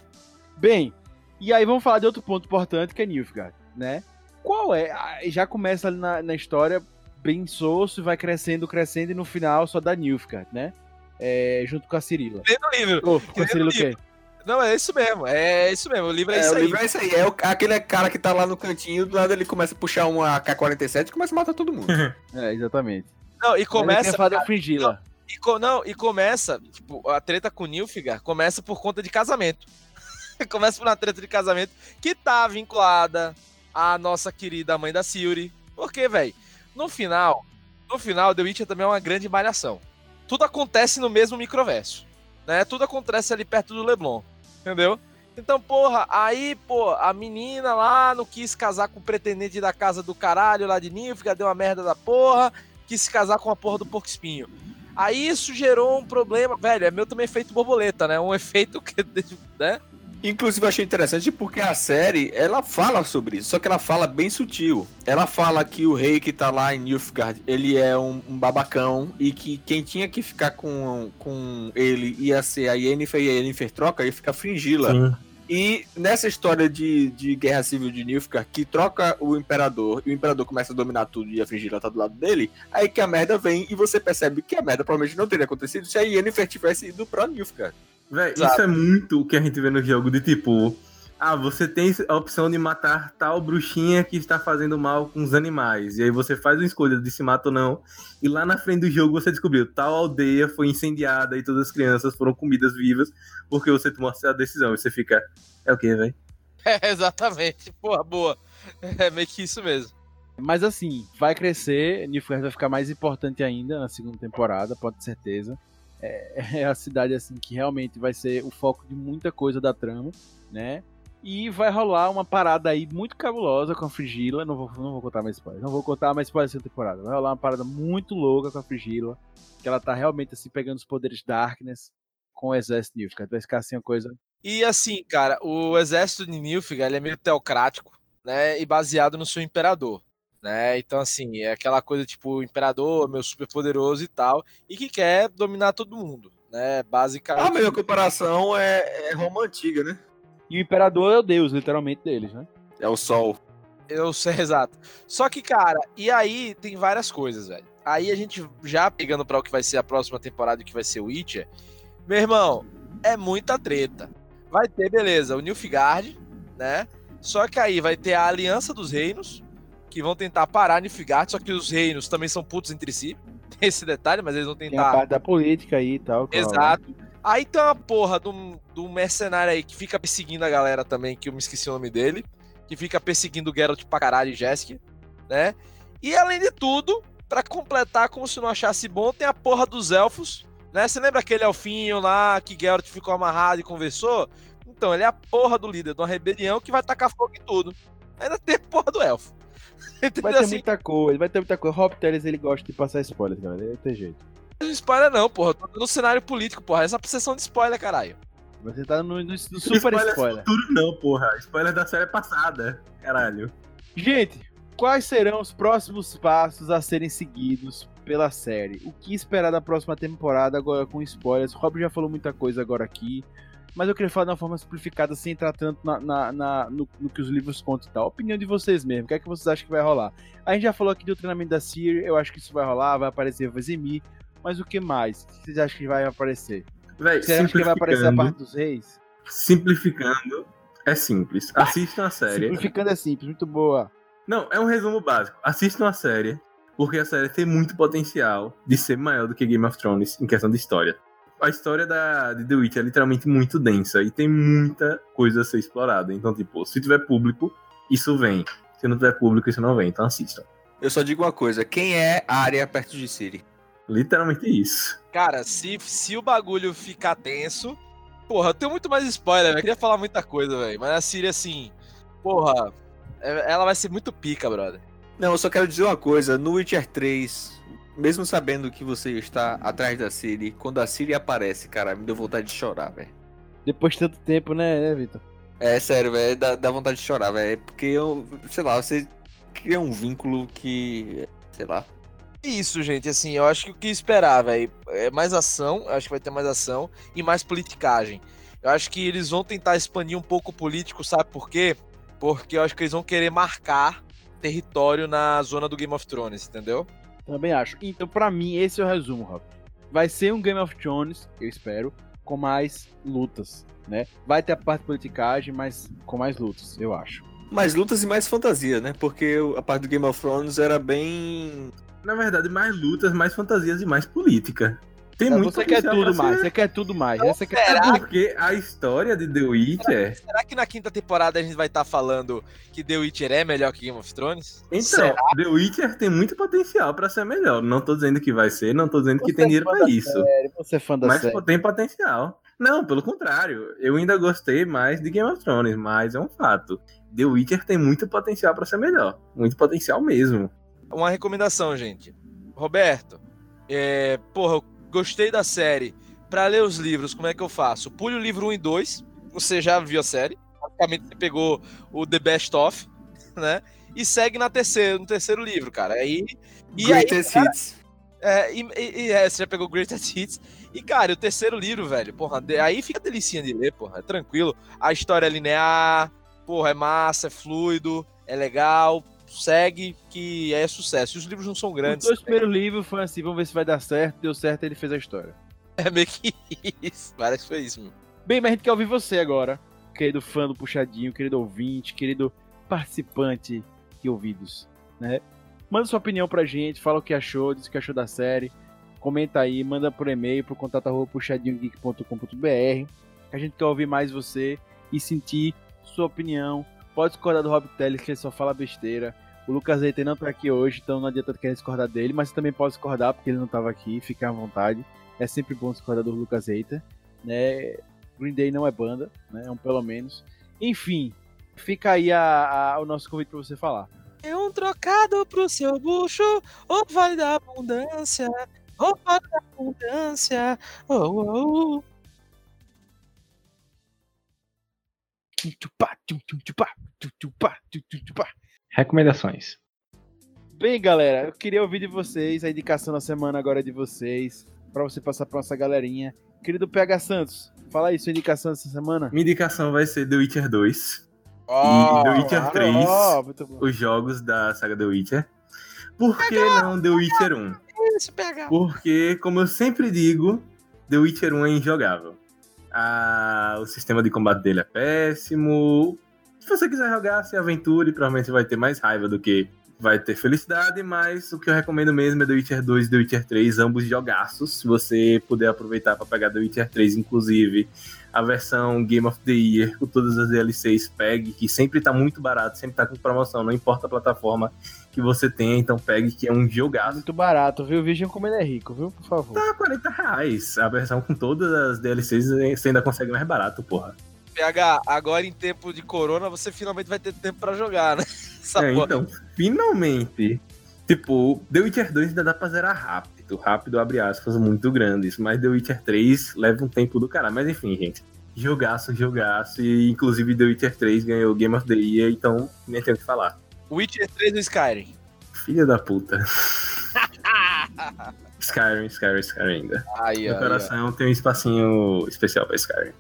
Bem, e aí vamos falar de outro ponto importante que é Nilfgaard, né? Qual é? Já começa ali na, na história bem soço, vai crescendo, crescendo e no final só dá Nilfgaard, né? É, junto com a Cirila. Lê no livro. Ô, com a Cirila o quê? Não, é isso mesmo. É isso mesmo. O livro é, É, isso o aí. livro é isso aí. É o- aquele cara que tá lá no cantinho, do nada ele começa a puxar uma K-47 e começa a matar todo mundo. [LAUGHS] É, exatamente. Não, e Começa começa. a Fringila. E, co- não, e começa, tipo, a treta com o Nilfgaard começa por conta de casamento. [LAUGHS] começa por uma treta de casamento que tá vinculada à nossa querida mãe da Siri. Porque, velho, no final, no final, The Witcher também é uma grande malhação. Tudo acontece no mesmo microverso, né? Tudo acontece ali perto do Leblon, entendeu? Então, porra, aí, pô, a menina lá não quis casar com o pretendente da casa do caralho lá de Nilfgaard, deu uma merda da porra, quis se casar com a porra do porco espinho. Aí isso gerou um problema, velho, é meu também efeito borboleta, né? Um efeito que, [LAUGHS] né? Inclusive, eu achei interessante porque a série, ela fala sobre isso, só que ela fala bem sutil. Ela fala que o rei que tá lá em Nilfgaard, ele é um, um babacão e que quem tinha que ficar com, com ele ia ser a Yennefer e a Yennefer troca, ia ficar Fringila. Sim. E nessa história de, de guerra civil de Nilfgaard, que troca o imperador e o imperador começa a dominar tudo e a Fringila tá do lado dele, aí que a merda vem e você percebe que a merda provavelmente não teria acontecido se a Yennefer tivesse ido pra Nilfgaard. Véi, isso é muito o que a gente vê no jogo, de tipo, ah, você tem a opção de matar tal bruxinha que está fazendo mal com os animais. E aí você faz uma escolha de se mata ou não. E lá na frente do jogo você descobriu, tal aldeia foi incendiada e todas as crianças foram comidas vivas porque você tomou essa decisão. E você fica, é o quê, velho? [LAUGHS] É, exatamente. Porra, boa. É meio que isso mesmo. Mas assim, vai crescer, Nilfgaard vai ficar mais importante ainda na segunda temporada, pode ter certeza. É, [LAUGHS] é a cidade assim que realmente vai ser o foco de muita coisa da trama, né? E vai rolar uma parada aí muito cabulosa com a Frigila. Não vou, não vou contar mais spoiler. Não vou contar mais spoiler dessa temporada. Vai rolar uma parada muito louca com a Frigila. Que ela tá realmente assim pegando os poderes Darkness com o exército de Nilfgaard. Vai ficar assim uma coisa. E assim, cara, o exército de Nilfgaard ele é meio teocrático, né? E baseado no seu imperador. Né? Então, assim, é aquela coisa tipo, o imperador, meu super poderoso e tal, e que quer dominar todo mundo, né? Basicamente. A melhor comparação é, é Roma Antiga, né? E o imperador é o deus, literalmente, deles, né? É o Sol. Eu sei, [LAUGHS] exato. Só que, cara, e aí tem várias coisas, velho. Aí a gente já pegando para o que vai ser a próxima temporada que vai ser o Witcher, meu irmão, é muita treta. Vai ter, beleza, o Nilfgaard, né? Só que aí vai ter a Aliança dos Reinos, que vão tentar parar Nilfgaard, só que os reinos também são putos entre si. [LAUGHS] Tem esse detalhe, mas eles vão Tem a tentar. parte da política aí e tal. rola. Exato. Aí tem uma porra de um, de um mercenário aí que fica perseguindo a galera também, que eu me esqueci o nome dele. Que fica perseguindo o Geralt pra caralho e Jéssica, né? E além de tudo, pra completar, como se não achasse bom, tem a porra dos elfos, né? Você lembra aquele elfinho lá que Geralt ficou amarrado e conversou? Então, ele é a porra do líder de uma rebelião que vai tacar fogo em tudo. Ainda tem a porra do elfo. [LAUGHS] Vai ter assim, muita coisa, vai ter muita coisa. Rob Teles, ele gosta de passar spoilers, galera. Não tem jeito. Não spoiler não, porra. Eu tô no cenário político, porra. Essa sessão de spoiler, caralho. Você tá no, no- no super spoiler. futuro não, porra. Spoiler da série passada. Caralho. Gente, quais serão os próximos passos a serem seguidos pela série? O que esperar da próxima temporada agora com spoilers? O Rob já falou muita coisa agora aqui, mas eu queria falar de uma forma simplificada, sem entrar tanto na, na- na- no, no que os livros contam e tal. Opinião de vocês mesmo, o que é que vocês acham que vai rolar? A gente já falou aqui do treinamento da Siri, eu acho que isso vai rolar, vai aparecer Vazimir, mas o que mais? O que vocês acham que vai aparecer? Véi, Você acha que vai aparecer a parte dos reis? simplificando, é simples. Assistam a série. Simplificando é simples, muito boa. Não, é um resumo básico. Assistam a série, porque a série tem muito potencial de ser maior do que Game of Thrones em questão de história. A história da, de The Witch é literalmente muito densa e tem muita coisa a ser explorada. Então, tipo, se tiver público, isso vem. Se não tiver público, isso não vem. Então assistam. Eu só digo uma coisa: quem é a área perto de Siri? Literalmente isso. Cara, se, se o bagulho ficar tenso. Porra, eu tenho muito mais spoiler, velho. Eu queria falar muita coisa, velho. Mas a Siri, assim. Porra. é- Ela vai ser muito pica, brother. Não, eu só quero dizer uma coisa: no Witcher 3, mesmo sabendo que você está atrás da Siri, quando a Siri aparece, cara, me deu vontade de chorar, velho. Depois de tanto tempo, né, né Vitor? É sério, velho, dá, dá vontade de chorar, velho. Porque eu, sei lá, você cria um vínculo que. Sei lá. Isso, gente, assim, eu acho que o que esperar, velho, é mais ação, eu acho que vai ter mais ação e mais politicagem. Eu acho que eles vão tentar expandir um pouco o político, sabe por quê? Porque eu acho que eles vão querer marcar território na zona do Game of Thrones, entendeu? Também acho. Então, pra mim, esse é o resumo, Rob. Vai ser um Game of Thrones, eu espero, com mais lutas, né? Vai ter a parte de politicagem, mas com mais lutas, eu acho. Mais lutas e mais fantasia, né? Porque a parte do Game of Thrones era bem. Na verdade, mais lutas, mais fantasias e mais política. Tem Então, muito você quer tudo mais, você quer tudo mais. Essa quer... Será? É porque a história de The Witcher. Será que na quinta temporada a gente vai estar falando que The Witcher é melhor que Game of Thrones? Então, Será? The Witcher tem muito potencial pra ser melhor. Não tô dizendo que vai ser, não tô dizendo que Você tem é dinheiro da isso. série, Você é fã da Mas série. tem potencial. Não, pelo contrário. Eu ainda gostei mais de Game of Thrones, mas é um fato. The Witcher tem muito potencial pra ser melhor. Muito potencial mesmo. Uma recomendação, gente. Roberto, é, porra, eu gostei da série. Pra ler os livros, como é que eu faço? Pule o livro 1 e 2. Você já viu a série. Basicamente, você pegou o The Best Of, né? E segue na terceira, no terceiro livro, cara. Aí, e aí, Greatest cara, Hits. é, e, e- e, é, você já pegou Greatest Hits. E, cara, o terceiro livro, velho, porra, de- aí fica delicinha de ler, porra, é tranquilo. A história é linear, porra, é massa, é fluido, é legal, segue que é sucesso. E os livros não são Os grandes. dois primeiros livros foi assim, vamos ver se vai dar certo. Deu certo, ele fez a história. É meio que isso. Parece que foi isso, meu. Bem, mas a gente quer ouvir você agora, querido fã do Puxadinho, querido ouvinte, querido participante de ouvidos, né? Manda sua opinião pra gente, fala o que achou, diz o que achou da série, comenta aí, manda por e-mail pro contato arroba puxadinhogeek.com.br, que a gente quer ouvir mais você e sentir sua opinião pode discordar do Rob Telles, que ele só fala besteira. O Lucas Eiten não tá aqui hoje, então não adianta querer discordar dele, mas você também pode discordar porque ele não tava aqui, fica à vontade. É sempre bom discordar do Lucas Eiter, né? Green Day não é banda, né? É um pelo menos. Enfim, fica aí a, a, o nosso convite para você falar. É um trocado pro seu bucho, ou vai da abundância, ou vai da abundância, oh, oh, oh. Tchum, tchupá, tchum, tchum, tchupá. Recomendações. Bem, galera, eu queria ouvir de vocês a indicação da semana agora é de vocês, pra você passar pra nossa galerinha. Querido PH Santos, fala aí sua indicação dessa semana. Minha indicação vai ser The Witcher 2 Ó, e The Witcher 3, Ó, muito bom. os jogos da saga The Witcher. Por que não The Witcher 1? esse PH. Porque, como eu sempre digo, The Witcher 1 é injogável. Ah, o sistema de combate dele é péssimo. Se você quiser jogar, se aventure, provavelmente você vai ter mais raiva do que vai ter felicidade, mas o que eu recomendo mesmo é The Witcher 2 e The Witcher 3, ambos jogaços. Se você puder aproveitar para pegar The Witcher 3, inclusive a versão Game of the Year, com todas as DLCs, pegue, que sempre tá muito barato, sempre tá com promoção, não importa a plataforma que você tenha, então pegue, que é um jogaço. Muito barato, viu? Vejam como ele é rico, viu? Por favor. Tá 40 reais. A versão com todas as DLCs você ainda consegue mais barato, porra. PH, agora em tempo de corona, você finalmente vai ter tempo pra jogar, né? [LAUGHS] É, então, finalmente. Tipo, The Witcher 2 ainda dá pra zerar rápido. Rápido, abre aspas, muito grandes. Mas The Witcher 3 leva um tempo do caralho. Mas enfim, gente. Jogaço, jogaço. E inclusive The Witcher 3 ganhou Game of the Year, então nem tenho o que falar. Witcher 3 do Skyrim. Filha da puta. [LAUGHS] Skyrim, Skyrim, Skyrim ainda. Aí, Meu ó. coração tem um espacinho especial pra Skyrim.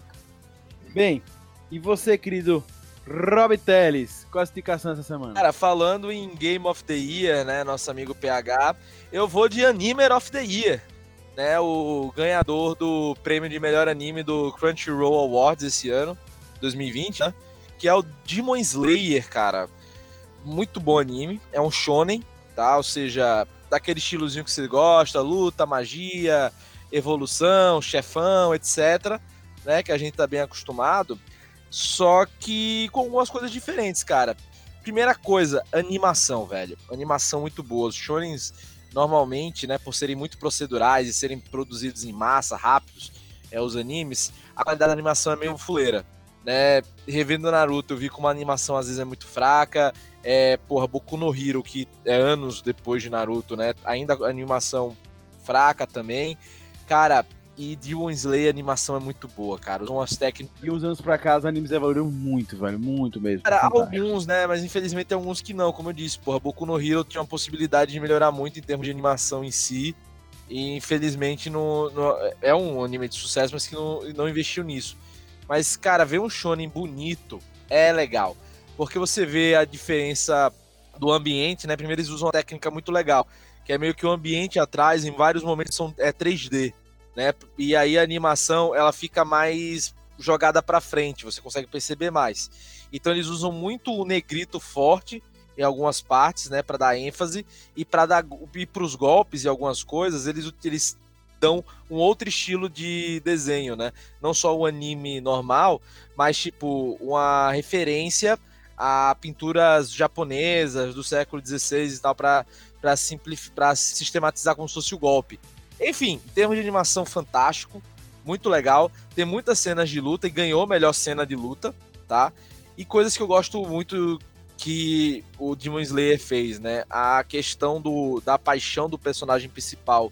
Bem, e você, querido Rob Teles, qual a sua indicação essa semana? Cara, falando em Game of the Year, né, nosso amigo PH, eu vou de Animer of the Year, né, o ganhador do prêmio de melhor anime do Crunchyroll Awards esse ano, 2020, né, que é o Demon Slayer, cara. Muito bom anime, é um shonen, tá? Ou seja, daquele estilozinho que você gosta, luta, magia, evolução, chefão, etc, né, que a gente tá bem acostumado. Só que com algumas coisas diferentes, cara. Primeira coisa, animação, velho. Animação muito boa. Os shonens, normalmente, né, por serem muito procedurais e serem produzidos em massa, rápidos, é, os animes, a qualidade da animação é meio fuleira. Né? Revendo Naruto, eu vi como a animação às vezes é muito fraca. É, porra, Boku no Hero, que é anos depois de Naruto, né? Ainda animação fraca também. Cara, e Demon Slayer a animação é muito boa, cara. Usam as técnicas E uns anos pra cá, os animes evoluíram muito, velho. Muito mesmo. Cara, Fantástico. alguns, né? Mas infelizmente tem alguns que não, como eu disse, porra, Boku no Hero tinha uma possibilidade de melhorar muito em termos de animação em si. E infelizmente não, não- é um anime de sucesso, mas que não, não investiu nisso. Mas, cara, ver um shonen bonito é legal. Porque você vê a diferença do ambiente, né? Primeiro eles usam uma técnica muito legal, que é meio que o ambiente atrás, em vários momentos, são, é 3D, né? E aí a animação, ela fica mais jogada pra frente, você consegue perceber mais. Então eles usam muito o negrito forte em algumas partes, né, para dar ênfase e para dar e para os golpes e algumas coisas, eles eles dão um outro estilo de desenho, né? Não só o anime normal, mas tipo uma referência a pinturas japonesas do século XVI e tal para para para sistematizar como se fosse o golpe. Enfim, em termos de animação fantástico, muito legal, tem muitas cenas de luta e ganhou a melhor cena de luta, tá? E coisas que eu gosto muito que o Demon Slayer fez, né? A questão do, da paixão do personagem principal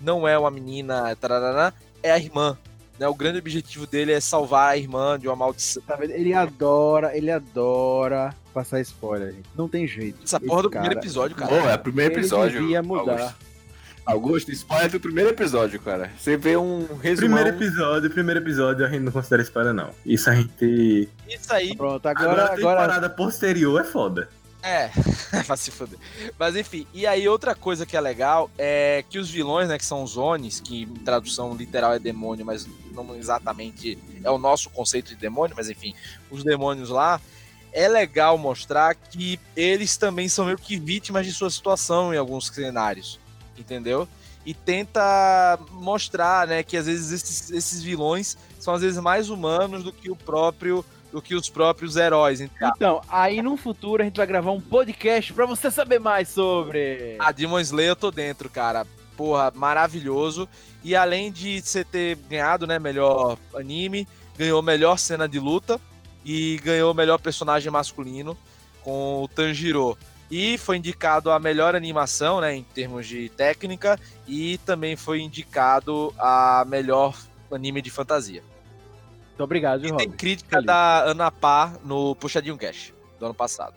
não é uma menina, tarará, é a irmã. Né? O grande objetivo dele é salvar a irmã de uma maldição. Tá vendo? Ele adora, ele adora passar spoiler, gente. Não tem jeito. Essa Esse porra do cara, primeiro episódio, cara. Pô, é o primeiro Ele episódio. devia mudar. Augusto. Augusto, spoiler do primeiro episódio, cara. Você vê um resumão. Primeiro episódio, primeiro episódio a gente não considera spoiler, não. Isso a gente. Isso aí Pronto, Agora, agora, a agora, temporada posterior é foda. É, [LAUGHS] vai se foder. Mas enfim, e aí outra coisa que é legal é que os vilões, né, que são os Onis, que em tradução literal é demônio, mas não exatamente é o nosso conceito de demônio, mas enfim, os demônios lá, é legal mostrar que eles também são meio que vítimas de sua situação em alguns cenários, entendeu? E tenta mostrar, né, que às vezes esses, esses vilões são às vezes mais humanos do que o próprio do que os próprios heróis. Então, Então, aí no futuro a gente vai gravar um podcast pra você saber mais sobre. A Demon Slayer eu tô dentro, cara. Porra, maravilhoso. E além de você ter ganhado, né, melhor anime, ganhou melhor cena de luta e ganhou melhor personagem masculino com o Tanjiro. E foi indicado a melhor animação, né, em termos de técnica, e também foi indicado a melhor anime de fantasia. Muito obrigado, E viu, tem crítica Feliz. da Ana Pá no Puxadinho Cash do ano passado.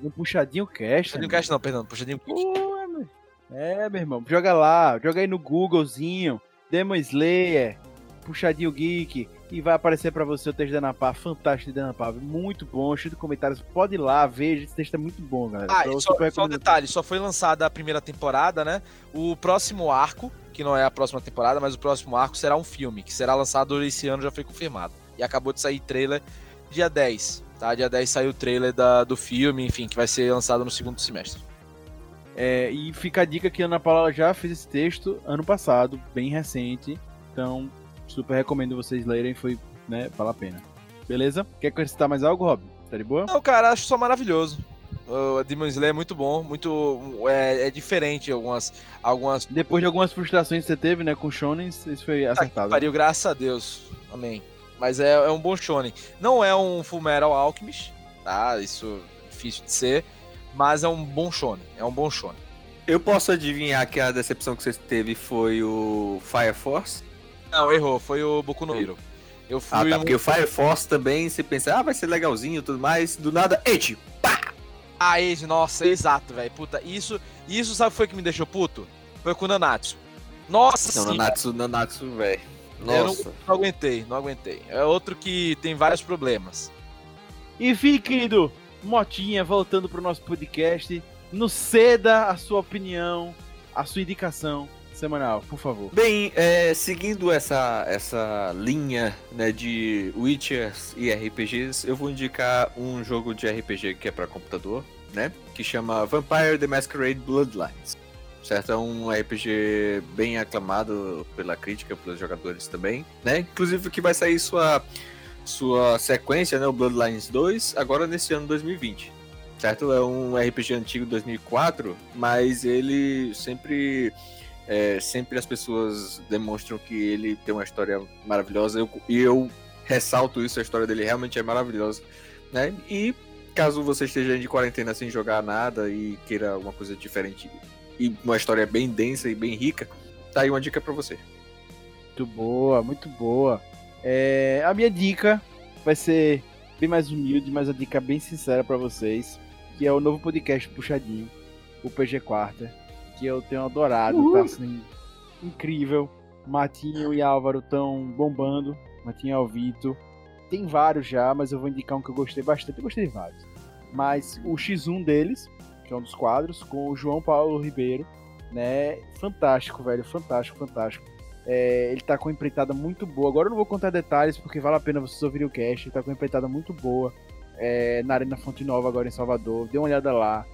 No Puxadinho Cast. Puxadinho. Cash não, perdão, Puxadinho Cash. É, meu irmão. Joga lá, joga aí no Googlezinho, Demon Slayer, Puxadinho Geek, e vai aparecer pra você o texto da Anapá, fantástico de Anapá, muito bom, cheio de comentários. Pode ir lá, veja, esse texto é muito bom, galera. Ah, só, só um detalhe, só foi lançada a primeira temporada, né? O próximo arco, que não é a próxima temporada, mas o próximo arco será um filme, que será lançado esse ano, já foi confirmado. E acabou de sair trailer dia 10, tá? Dia 10 saiu o trailer da, do filme, enfim, que vai ser lançado no segundo semestre. É, e fica a dica que a Ana Paula já fez esse texto ano passado, bem recente. Então, super recomendo vocês lerem, foi, né, vale a pena. Beleza? Quer acrescentar mais algo, Rob? Tá de boa? Não, cara, acho só maravilhoso. O Demon Slayer é muito bom, muito. É, é diferente algumas. algumas Depois de algumas frustrações que você teve, né, com Shonen, isso foi acertado. pariu, graças a Deus. Amém. Mas é, é um bom shonen. Não é um Full Metal Alchemist, tá? Isso é difícil de ser. Mas é um bom shonen. É um bom shonen. Eu posso adivinhar que a decepção que você teve foi o Fire Force? Não, errou. Foi o Boku no Hero. Eu fui Ah, tá, um- porque o Fire Force também, você pensa, ah, vai ser legalzinho e tudo mais, do nada, Age! Ah, Age, nossa, exato, velho. Puta, isso, isso sabe o que foi que me deixou puto? Foi com o Nanatsu. Nossa Não, senhora, Nanatsu, Nanatsu, velho. eu não, Nossa. não aguentei, não aguentei. É outro que tem vários problemas. Enfim, querido, Motinha, voltando pro nosso podcast, nos ceda a sua opinião, a sua indicação semanal, por favor. Bem, é, seguindo essa, essa linha né, de Witchers e RPGs, eu vou indicar um jogo de RPG que é para computador, né? Que chama Vampire the Masquerade Bloodlines. Certo? É um RPG bem aclamado pela crítica, pelos jogadores também, né? Inclusive que vai sair sua, sua sequência, né? O Bloodlines 2, agora nesse ano 2020. Certo? É um RPG antigo de 2004, mas ele sempre é, sempre as pessoas demonstram que ele tem uma história maravilhosa eu- e eu ressalto isso, a história dele realmente é maravilhosa, né? E caso você esteja de quarentena sem jogar nada e queira alguma coisa diferente e uma história bem densa e bem rica, tá aí uma dica pra você. Muito boa, muito boa. É, a minha dica vai ser bem mais humilde, mas a dica bem sincera pra vocês, que é o novo podcast Puxadinho, o PG Quarta, que eu tenho adorado, tá assim, incrível. Matinho e Álvaro estão bombando, Matinho e Alvito. Tem vários já, mas eu vou indicar um que eu gostei bastante, eu gostei de vários. Mas o X1 deles, que é um dos quadros, com o João Paulo Ribeiro, né? Fantástico, velho, fantástico, fantástico. É, ele tá com uma empreitada muito boa. Agora eu não vou contar detalhes porque vale a pena vocês ouvirem o cast. Ele tá com uma empreitada muito boa é, na Arena Fonte Nova, agora em Salvador. Dê uma olhada lá.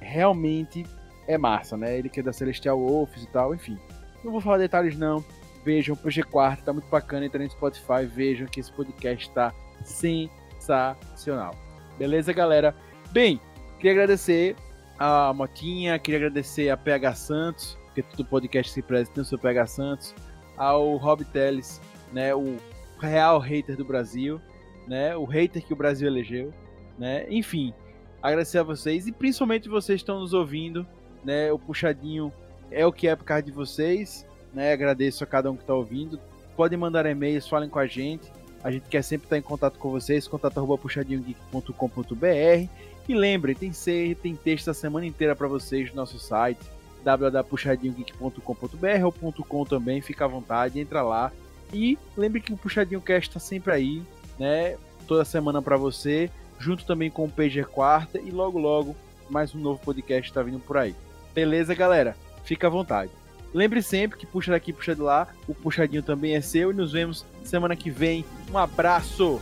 Realmente é massa, né? Ele que é da Celestial Wolves e tal, enfim. Não vou falar detalhes, não. Vejam o PG Quarto, tá muito bacana. Entrem no Spotify, vejam que esse podcast tá sensacional. Beleza, galera? Bem, queria agradecer a Motinha, queria agradecer a PH Santos, porque todo podcast se preza tem o seu PH Santos, ao Rob Teles, né, o real hater do Brasil, né, o hater que o Brasil elegeu, né, enfim, agradecer a vocês e principalmente vocês que estão nos ouvindo, né, o puxadinho é o que é por causa de vocês, né, agradeço a cada um que está ouvindo, podem mandar e-mails, falem com a gente, a gente quer sempre estar em contato com vocês, contato arroba puxadinhogeek.com.br e lembre, tem ser, tem texto a semana inteira para vocês no nosso site www.puxadinhogeek.com.br ou .com também, fica à vontade, entra lá. E lembre que o Puxadinho Cast está sempre aí, né? Toda semana para você, junto também com o PG Quarta e logo logo mais um novo podcast está vindo por aí. Beleza, galera? Fica à vontade. Lembre sempre que puxa daqui, puxa de lá, o puxadinho também é seu e nos vemos semana que vem. Um abraço!